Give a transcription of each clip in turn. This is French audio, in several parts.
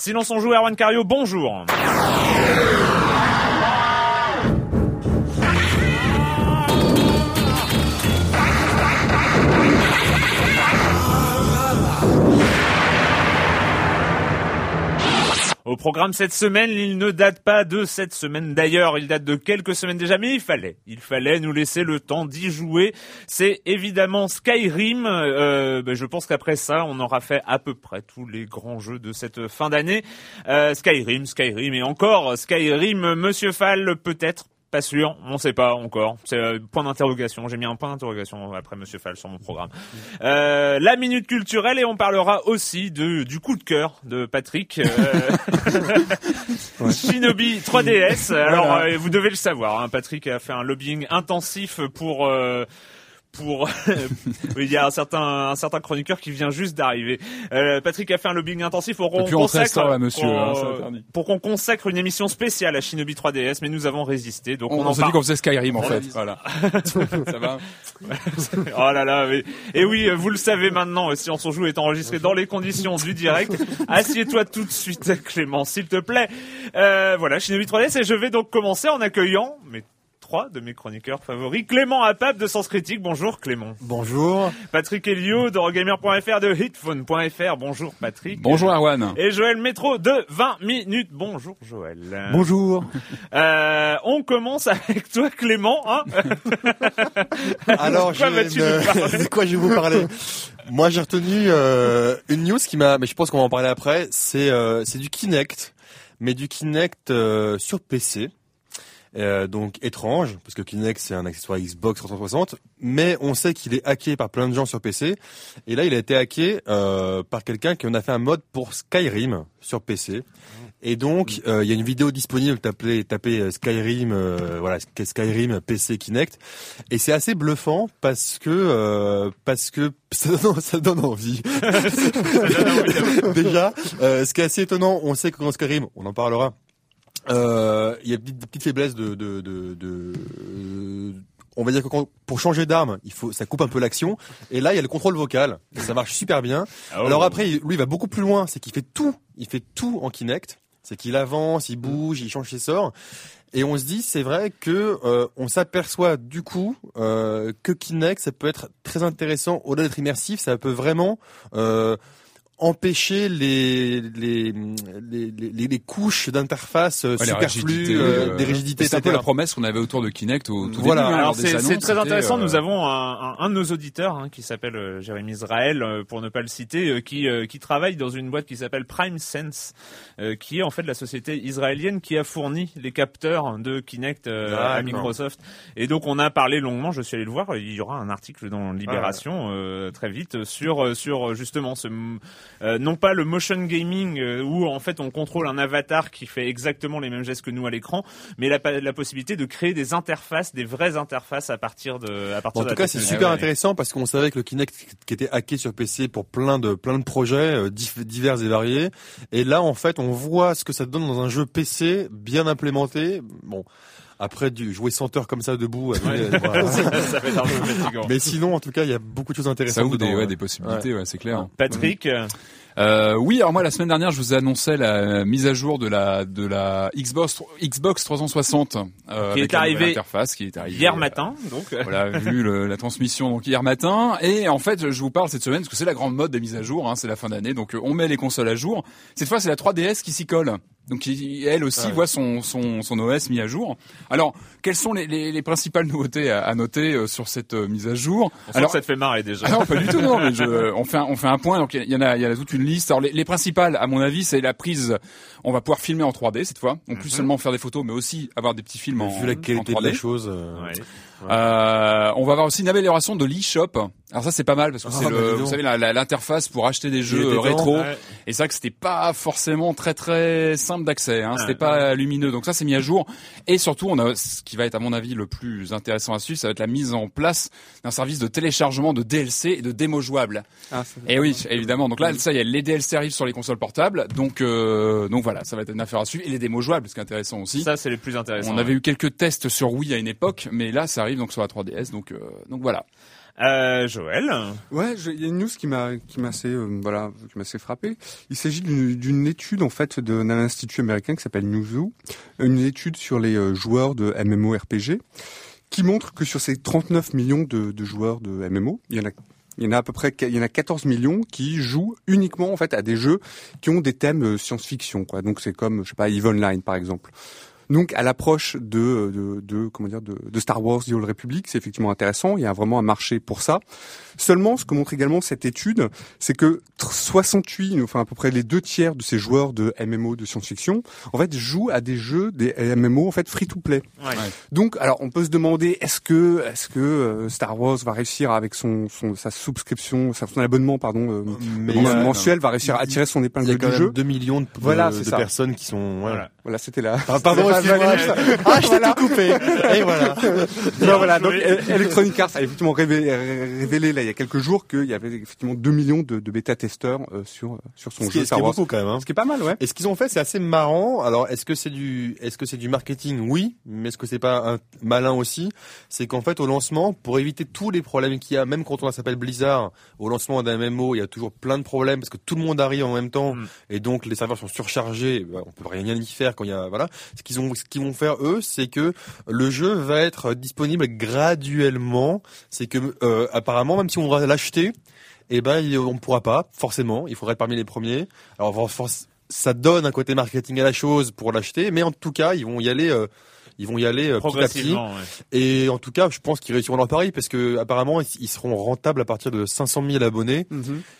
Silence on joue, Erwan Cario, bonjour. Au programme cette semaine, il ne date pas de cette semaine d'ailleurs, il date de quelques semaines déjà, mais il fallait, il fallait nous laisser le temps d'y jouer. C'est évidemment Skyrim. Euh, ben, je pense qu'après ça, on aura fait à peu près tous les grands jeux de cette fin d'année. Euh, Skyrim, Skyrim et encore Skyrim. Monsieur Fall, peut-être pas sûr, on sait pas encore. C'est euh, point d'interrogation. J'ai mis un point d'interrogation après Monsieur Fall sur mon programme. Euh, la minute culturelle et on parlera aussi de du coup de cœur de Patrick. Euh, Shinobi 3DS. Alors euh, vous devez le savoir. Hein, Patrick a fait un lobbying intensif pour. Pour il y a un certain un certain chroniqueur qui vient juste d'arriver. Euh, Patrick a fait un lobbying intensif pour qu'on consacre heure-là, monsieur, pour, hein, pour qu'on consacre une émission spéciale à Shinobi 3DS, mais nous avons résisté. Donc on, On, on s'est dit qu'on faisait Skyrim en On fait. Voilà. Ça va oh là là, mais... et oui, vous le savez maintenant, euh, si on s'en joue est enregistré dans les conditions du direct. Assieds-toi tout de suite, Clément, s'il te plaît. Euh, voilà, Shinobi 3DS, et je vais donc commencer en accueillant mes trois de mes chroniqueurs favoris. Clément Apap de Sens Critique, bonjour Clément. Bonjour. Patrick Elio de Rogamer.fr, de Hitphone.fr, bonjour Patrick. Bonjour Erwan. Et Joël Métro de 20 minutes, bonjour Joël. Bonjour. Euh, on commence avec toi Clément, hein Alors, De quoi je vas-tu ne- nous parler de quoi je vais vous parler? Moi, j'ai retenu euh, une news qui m'a, mais je pense qu'on va en parler après. C'est euh, c'est du Kinect, mais du Kinect euh, sur PC. Euh, donc étrange, parce que Kinect c'est un accessoire Xbox 360, mais on sait qu'il est hacké par plein de gens sur PC. Et là, il a été hacké euh, par quelqu'un qui en a fait un mode pour Skyrim sur PC. Et donc, euh, il y a une vidéo disponible, tapez, tapez euh, Skyrim, euh, voilà, Skyrim PC Kinect, et c'est assez bluffant parce que euh, parce que ça donne, ça donne envie. Déjà, euh, ce qui est assez étonnant, on sait que dans Skyrim, on en parlera. Euh, Il y a des petites, faiblesses de, de, de, de- euh, on va dire que quand- pour changer d'arme, il faut, ça coupe un peu l'action. Et là, il y a le contrôle vocal. Ça marche super bien. Oh. Alors après, lui, il va beaucoup plus loin. C'est qu'il fait tout. Il fait tout en Kinect. C'est qu'il avance, il bouge, il change ses sorts. Et on se dit, c'est vrai que euh, on s'aperçoit du coup euh, que Kinect, ça peut être très intéressant. Au-delà d'être immersif, ça peut vraiment euh, empêcher les les, les, les, les couches d'interface euh, Ouais, les superflues, rigidités, euh, euh, des rigidités, C'est un peu la promesse qu'on avait autour de Kinect au tout Voilà. début. hein, Alors c'est très intéressant. euh, Nous avons un, un, un de nos auditeurs hein, qui s'appelle euh, Jérémy Israël, euh, pour ne pas le citer, euh, qui euh, qui travaille dans une boîte qui s'appelle Prime Sense, euh, qui est en fait la société israélienne qui a fourni les capteurs de Kinect euh, à. Microsoft. Et donc on a parlé longuement. Je suis allé le voir. Il y aura un article dans Libération euh, très vite sur sur justement ce euh, non pas le motion gaming euh, où en fait on contrôle un avatar qui fait exactement les mêmes gestes que nous à l'écran, mais la, la possibilité de créer des interfaces, des vraies interfaces à partir de à partir en de tout cas, c'est super ouais. intéressant parce qu'on savait que le Kinect qui était hacké sur PC pour plein de plein de projets euh, divers et variés, et là en fait on voit ce que ça donne dans un jeu PC bien implémenté. Bon, après du jouer 100 heures comme ça debout, euh, Ouais. voilà. ça fait un peu fatigant. mais sinon en tout cas il y a beaucoup de choses Ça intéressantes ouvre dedans. des, ouais, des possibilités, ouais, c'est clair. Patrick, euh, Euh, oui, alors moi la semaine dernière, je vous annonçais la mise à jour de la de la Xbox Xbox 360 euh, Qui est arrivée interface qui est arrivée hier euh, matin, donc Voilà, vu le- la transmission donc hier matin. Et en fait, je vous parle cette semaine parce que c'est la grande mode des mises à jour. Hein, c'est la fin d'année, donc euh, on met les consoles à jour. Cette fois, c'est la 3DS qui s'y colle. Donc elle aussi Ah ouais. voit son, son son OS mis à jour. Alors, quelles sont les, les, les principales nouveautés à, à noter euh, sur cette euh, mise à jour? On sent Alors, que ça te fait marrer déjà. ah non, pas du tout, non. Mais je, on fait un, on fait un point. Donc il y en a, il y en a toute une liste. Alors les, les principales, à mon avis, c'est la prise. On va pouvoir filmer en 3D cette fois. Donc plus seulement faire des photos, mais aussi avoir des petits films en, Vu la en qualité 3D. de la chose. euh, Ouais. Euh, on va avoir aussi une amélioration de l'eShop. Alors ça c'est pas mal parce que Ah, c'est bah, le, vous savez l'interface pour acheter des jeux euh, rétro. Ouais. Et c'est vrai que c'était pas forcément très très simple d'accès. Hein. C'était pas lumineux. Donc ça c'est mis à jour. Et surtout on a ce qui va être à mon avis le plus intéressant à suivre, ça va être la mise en place d'un service de téléchargement de DLC et de démos jouables. Ah, Et oui, évidemment. Donc là, ça y est, les DLC arrivent sur les consoles portables. Donc, euh, donc voilà, ça va être une affaire à suivre. Et les démos jouables, ce qui est intéressant aussi. Ça, c'est les plus intéressants. On avait eu quelques tests sur Wii à une époque, mais là, ça arrive donc sur la 3DS. Donc, euh, donc voilà. Euh, Joël, Ouais, il y a une news qui m'a qui m'a assez euh, voilà qui m'a assez frappé. Il s'agit d'une étude en fait d'un institut américain qui s'appelle Newzoo, une étude sur les euh, joueurs de MMORPG qui montre que sur ces 39 millions de, de joueurs de MMO, il y en a il y en a à peu près il y en a 14 millions qui jouent uniquement en fait à des jeux qui ont des thèmes euh, science-fiction quoi. Donc c'est comme je sais pas Eve Online par exemple. Donc à l'approche de, de, de comment dire de, de Star Wars The Old Republic, c'est effectivement intéressant. Il y a vraiment un marché pour ça. Seulement, ce que montre également cette étude, c'est que tr- 68, enfin à peu près les deux tiers de ces joueurs de MMO de science-fiction, en fait, jouent à des jeux, des MMO en fait free to play. Ouais. Donc, alors, on peut se demander est-ce que est-ce que euh, Star Wars va réussir avec son, son sa souscription, son abonnement pardon euh, mensuel, va réussir à attirer son Il y épingle du jeu. 2 millions de, de- Voilà, de ça. personnes qui sont. Voilà. Voilà. C'était là. Ah, pardon, excuse-moi. Ah, je t'ai tout coupé. Et voilà. Non, voilà. Donc, joué. E- Electronic Arts a effectivement révélé, révélé là il y a quelques jours qu'il y avait effectivement 2 millions de, de bêta-testeurs euh, sur sur son Ce qui jeu qui est beaucoup quand même. Hein. Ce qui est pas mal, ouais. Et ce qu'ils ont fait, c'est assez marrant. Alors, est-ce que c'est du, est-ce que c'est du marketing? Oui, mais est-ce que c'est pas un malin aussi? C'est qu'en fait, au lancement, pour éviter tous les problèmes qu'il y a, même quand on s'appelle Blizzard, au lancement d'un MMO, il y a toujours plein de problèmes parce que tout le monde arrive en même temps Mm. et donc les serveurs sont surchargés. Bah, on peut rien y faire quand il y a, voilà. Ce qu'ils ont, ce qu'ils vont faire eux, c'est que le jeu va être disponible graduellement. C'est que, euh, apparemment, même si on va l'acheter, eh ben, on ne pourra pas, forcément. Il faudrait être parmi les premiers. Alors, ça donne un côté marketing à la chose pour l'acheter, mais en tout cas, ils vont y aller, euh, ils vont y aller euh, petit à petit. Ouais. Et en tout cas, je pense qu'ils réussiront leur pari parce que apparemment, ils seront rentables à partir de 500 000 abonnés,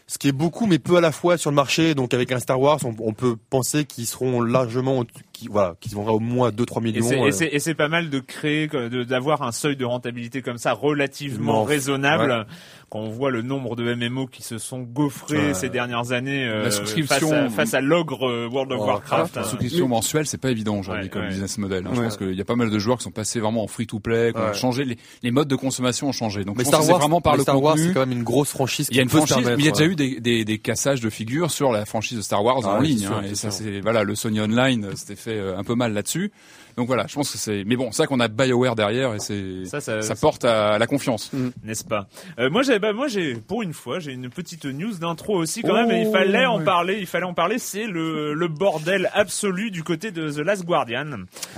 ce qui est beaucoup, mais peu à la fois sur le marché. Donc, avec un Star Wars, on, on peut penser qu'ils seront largement, qui, voilà, qu'ils vont au moins 2-3 Et millions. c'est- euh, Et c'est pas mal de créer, de- d'avoir un seuil de rentabilité comme ça relativement raisonnable. Quand on voit le nombre de MMO qui se sont gaufrés Ouais. ces dernières années euh, La souscription- face à, face à l'ogre euh, World of Oh, Warcraft. La hein. souscription mensuelle, c'est pas évident aujourd'hui Ouais, comme ouais. business model. hein. Je pense qu'il y a pas mal de joueurs qui sont passés vraiment en free to play, qui ont changé les, les modes de consommation ont changé. Donc mais Star Wars, vraiment par mais le Star Wars, contenu. c'est quand même une grosse franchise. Il y a une franchise, mais il y a déjà eu des, des, des cassages de figures sur la franchise de Star Wars Ah en oui, ligne. sûr, hein, et ça, c'est voilà, le Sony Online, euh, c'était fait euh, un peu mal là-dessus. Donc voilà, je pense que c'est. Mais bon, c'est vrai qu'on a Bioware derrière et c'est Ça, ça- ça porte à la confiance. n'est-ce pas? Euh, Moi, j'ai, bah, moi, j'ai, pour une fois, j'ai une petite news d'intro aussi quand Oh, même. Et il fallait en parler. Il fallait en parler. C'est le, le bordel absolu du côté de The Last Guardian,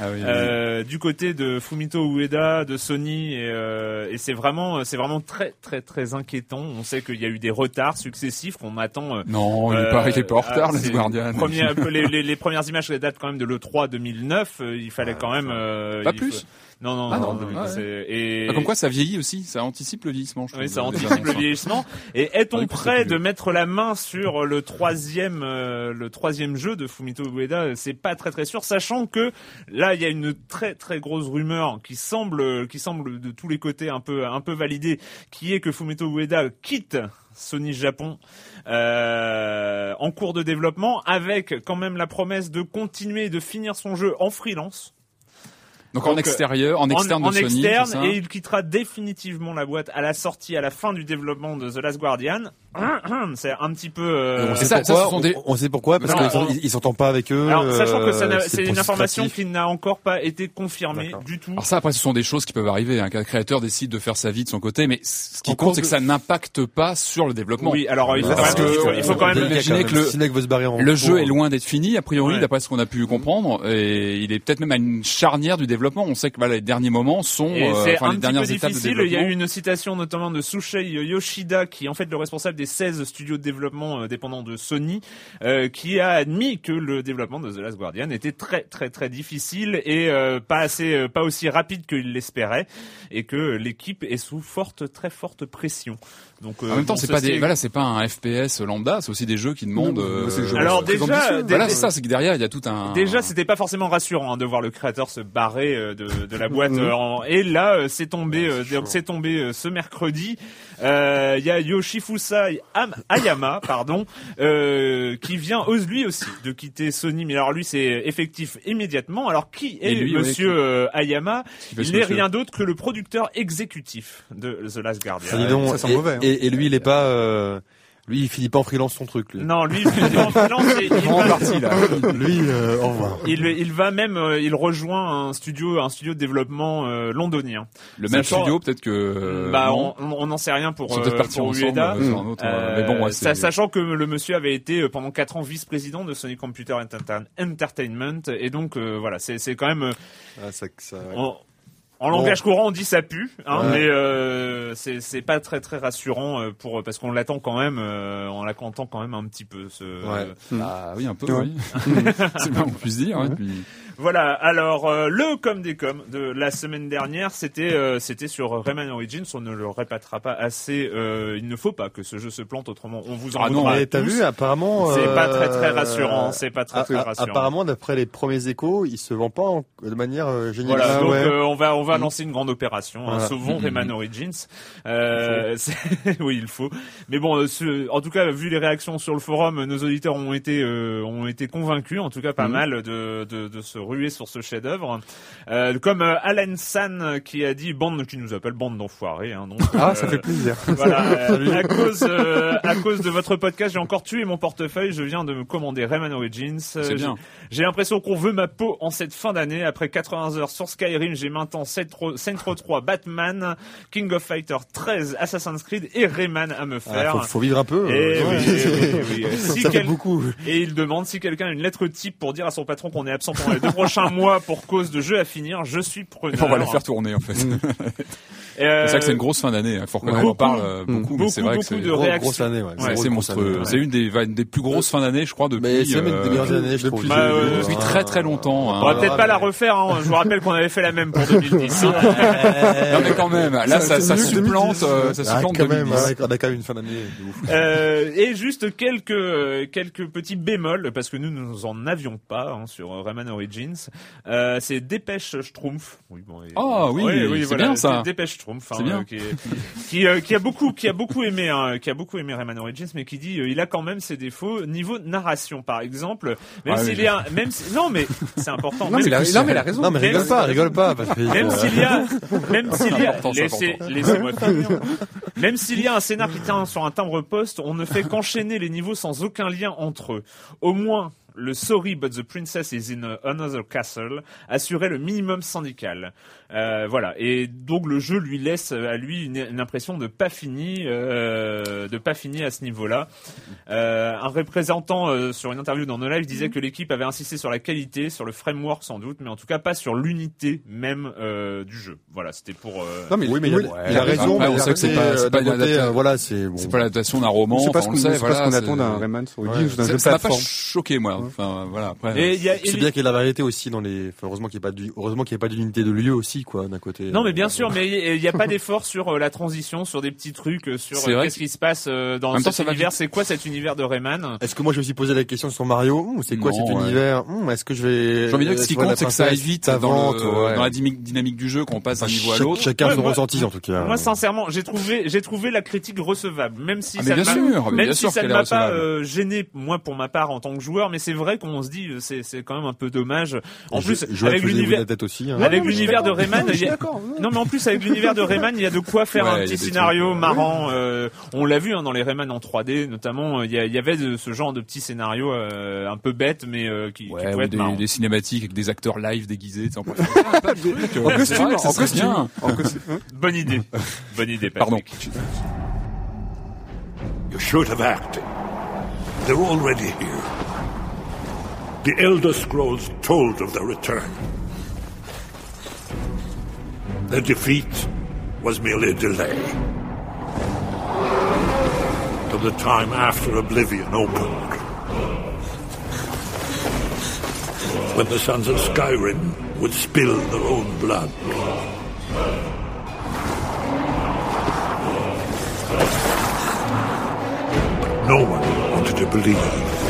Ah oui, euh, du côté de Fumito Ueda, de Sony, et, euh, et c'est vraiment, c'est vraiment très, très, très inquiétant. On sait qu'il y a eu des retards successifs qu'on attend. euh, Non, il est euh, pas, il est pas en retard, ah, Last Guardian. les, les, les premières images datent quand même de l'E3 2009. euh, il fallait quand même. euh, Pas plus. faut- Non, non, Ah non. non, non, ouais. c'est- et... Ah, comme quoi ça vieillit aussi, ça anticipe le vieillissement. Je Oui, ça anticipe le vieillissement. Et est-on Ouais, prêt de mettre la main sur le troisième, euh, le troisième jeu de Fumito Ueda? C'est pas très très sûr, sachant que là il y a une très très grosse rumeur qui semble, qui semble de tous les côtés un peu un peu validée, qui est que Fumito Ueda quitte Sony Japon euh, en cours de développement, avec quand même la promesse de continuer et de finir son jeu en freelance. Donc, en Donc, extérieur, en externe en, de Sony, externe, ça et il quittera définitivement la boîte à la sortie, à la fin du développement de The Last Guardian. C'est un petit peu. euh, on, sait ça- ça, pourquoi, ce sont des- on, sait pourquoi parce qu'ils s'entendent pas avec eux. Alors, sachant que euh, c'est une information qui n'a encore pas été confirmée du tout. Alors ça, après, ce sont des choses qui peuvent arriver. hein, qu'un créateur décide de faire sa vie de son côté, mais ce qui En compte, c'est que ça n'impacte pas sur le développement. Oui, alors il faut, Parce quand même, que il faut, il faut quand même. imaginer que le- Si le mec veut se barrer en Le cours, jeu est loin d'être fini, a priori, Ouais. d'après ce qu'on a pu comprendre, et il est peut-être même à une charnière du développement. On sait que voilà, les derniers moments sont, euh, enfin les dernières étapes de difficile. Il développement. y a eu une citation notamment de Sushei Yoshida, qui est en fait le responsable des 16 studios de développement euh, dépendants de Sony, euh, qui a admis que le développement de The Last Guardian était très très très difficile et euh, pas assez, pas aussi rapide qu'il l'espérait, et que l'équipe est sous forte, très forte pression. Donc, euh, En même temps, bon, c'est ça, pas des, voilà, c'est pas un FPS lambda, c'est aussi des jeux qui demandent. Non, euh, jeux Alors déjà, dès- voilà, c'est ça, c'est que derrière, il y a tout un. Déjà, c'était pas forcément rassurant hein, de voir le créateur se barrer euh, de, de la boîte. Euh, en- Et là, euh, c'est tombé, euh, c'est tombé euh, ce mercredi. Euh, Il y a Yoshifusa Am- Ayama, pardon, euh, qui vient ose lui aussi de quitter Sony. Mais alors lui, c'est effectif immédiatement. Alors qui est lui, Monsieur euh, Ayama? Il n'est rien d'autre que le producteur exécutif de The Last Guardian. Ah, dis donc, ça sent et, mauvais, hein. et, et lui, il est pas, euh, lui, il finit pas en freelance son truc. Lui, Non, lui, il est en freelance et il va- parti là. lui euh, au revoir. il, il va même, euh, il rejoint un studio, un studio de développement euh, londonien. Le même Sachant- studio, peut-être que. bah, non. on n'en sait rien pour, Ils sont peut-être euh, partis pour ensemble Ueda. euh, sur un autre. euh, mais bon, ouais, sa- c'est. sachant que le monsieur avait été pendant quatre ans vice-président de Sony Computer Enter- Entertainment et donc euh, voilà c'est c'est quand même euh, Ah, ça, ça- en, langage courant on dit ça pue hein, Ouais. mais euh, c'est c'est pas très très rassurant euh, pour parce qu'on l'attend quand même euh, on l'attend quand même un petit peu ce Ouais. Ah oui, un peu, Ouais. oui. c'est moins qu'on puisse dire. ouais, puis- Voilà, alors euh, le com des com de la semaine dernière, c'était euh, c'était sur Rayman Origins, on ne le répétera pas assez, euh, il ne faut pas que ce jeu se plante, autrement on vous en Ah non, Et t'as vu, apparemment, C'est euh, pas très très rassurant, c'est pas très très rassurant. Apparemment, d'après les premiers échos, il se vend pas en- de manière euh, géniale. Voilà, Ah donc ouais. euh, on va on va lancer une grande opération. hein, Voilà. sauvons Mhm. Rayman Origins. Euh, oui, il faut. Mais bon, euh, ce- en tout cas, vu les réactions sur le forum, nos auditeurs ont été euh, ont été convaincus, en tout cas pas Mhm. mal, de, de de se ruer sur ce chef-d'œuvre. Euh, comme euh, Alan San qui a dit bande qui nous appelle bande d'enfoirés. Hein, donc, Ah, euh, ça fait plaisir. voilà, euh, à cause euh, à cause de votre podcast, j'ai encore tué mon portefeuille. Je viens de me commander Rayman Origins. Euh, C'est bien. j'ai- l'impression qu'on veut ma peau en cette fin d'année. Après 80 heures sur Skyrim, j'ai maintenant Row 3, Batman, King of Fighter 13, Assassin's Creed et Rayman à me Ah, faire. faut, faut vivre un peu. Et euh, oui, oui, oui, oui. Si ça fait quel- beaucoup. Et il demande si quelqu'un a une lettre type pour dire à son patron qu'on est absent pendant les deux prochains mois pour cause de jeux à finir. Je suis preneur. On va la faire tourner en fait. Euh, C'est vrai que c'est une grosse fin d'année. Il faut qu'on en beaucoup, parle euh, beaucoup, mais c'est beaucoup, vrai que c'est réactions. grosse année, ouais. Ouais, c'est monstrueux. C'est une des, des plus grosses fins d'année, je crois, depuis. Mais c'est même une des euh, meilleures années, je trouve. depuis- Bah, depuis très très longtemps. On va hein. peut-être pas la refaire. Hein. Je vous rappelle qu'on avait fait la même pour 2010. hein. Non mais quand même, là ça, Ça, supplante, 2010. ça Ah, supplante quand même, 2010. ouais, on a quand même une fin d'année. Euh, et juste quelques quelques petits bémols parce que nous nous en avions pas hein, sur Rayman Origins. Euh, c'est Dépêche Schtroumpf. Oui, Ah oui, c'est bien, ça. Dépêche Schtroumpf. Bien. euh, qui, est- qui, euh, qui a beaucoup qui a beaucoup aimé hein, qui a beaucoup aimé Rayman Origins, mais qui dit euh, il a quand même ses défauts niveau narration par exemple. Même Ah oui, s'il je- y a même si- non mais c'est important. Non, Même mais il a, si- non, mais il a raison. Non, mais rigole pas, rigole pas. Parce que, Même euh, s'il y a, même s'il y a, laissez, laissez-moi finir. Même s'il y a un scénar qui tient sur un timbre poste, on ne fait qu'enchaîner les niveaux sans aucun lien entre eux. Au moins, le Sorry but the princess is in another castle assurait le minimum syndical. Euh, voilà. Et donc le jeu lui laisse euh, à lui une, une impression de pas fini, euh, de pas fini à ce niveau-là. Euh, un représentant euh, sur une interview dans No Live disait que l'équipe avait insisté sur la qualité, sur le framework sans doute, mais en tout cas pas sur l'unité même euh, du jeu. Voilà, c'était pour. euh, Non, mais Oui, mais il a, oui, il a après, raison, après, mais on sait que c'est pas- c'est pas côté, euh, voilà, c'est bon. C'est pas l'adaptation d'un roman, c'est pas enfin, ce on qu'on voilà. ce qu'on attend c'est- d'un Rayman sur Ouais. Ça jeu ça m'a pas choqué moi. Enfin voilà. Après, Et il y a, C'est bien qu'il y ait la variété aussi dans les. enfin, heureusement qu'il n'y ait pas du, heureusement qu'il n'y ait pas d'unité de lieu aussi. Aussi, quoi, d'un côté. Non, mais bien sûr, mais il n'y a pas d'effort sur euh, la transition, sur des petits trucs, euh, sur euh, qu'est-ce qui se passe euh, dans cet univers? C'est quoi cet univers de Rayman? Est-ce que moi je me suis posé la question sur Mario? C'est quoi cet univers? Hum, Est-ce que je vais J'ai envie de dire que ce qui compte, c'est que ça aille vite dans, le- ouais. dans la dynamique, du jeu, qu'on passe d'un niveau à chaque- l'autre. Chacun son ressenti en tout cas. Moi, sincèrement, j'ai trouvé, j'ai trouvé la critique recevable, même si Ah, ça ne m'a- pas euh, gêné, moi pour ma part en tant que joueur, mais c'est vrai qu'on se dit, euh, c'est, c'est quand même un peu dommage. En plus, avec l'univers, aussi. hein. avec l'univers de d'accord. Rayman, Non, mais je il y suis a- d'accord. non mais en plus avec l'univers de Rayman, il y a de quoi faire Ouais, un petit scénario trucs, ouais. marrant. euh, on l'a vu hein, dans les Rayman en 3D, notamment, euh, il y, avait de, ce genre de petits scénarios euh, un peu bêtes, mais euh, qui, qui Ouais, pouvaient ou être des, des cinématiques avec des acteurs live déguisés. euh, En costume, en costume. hein. Bonne idée, bonne idée. Pardon. You should have acted. They're already here. The Elder Scrolls told of their return. Their defeat was merely a delay. To the time after Oblivion opened. When the sons of Skyrim would spill their own blood. No one wanted to believe.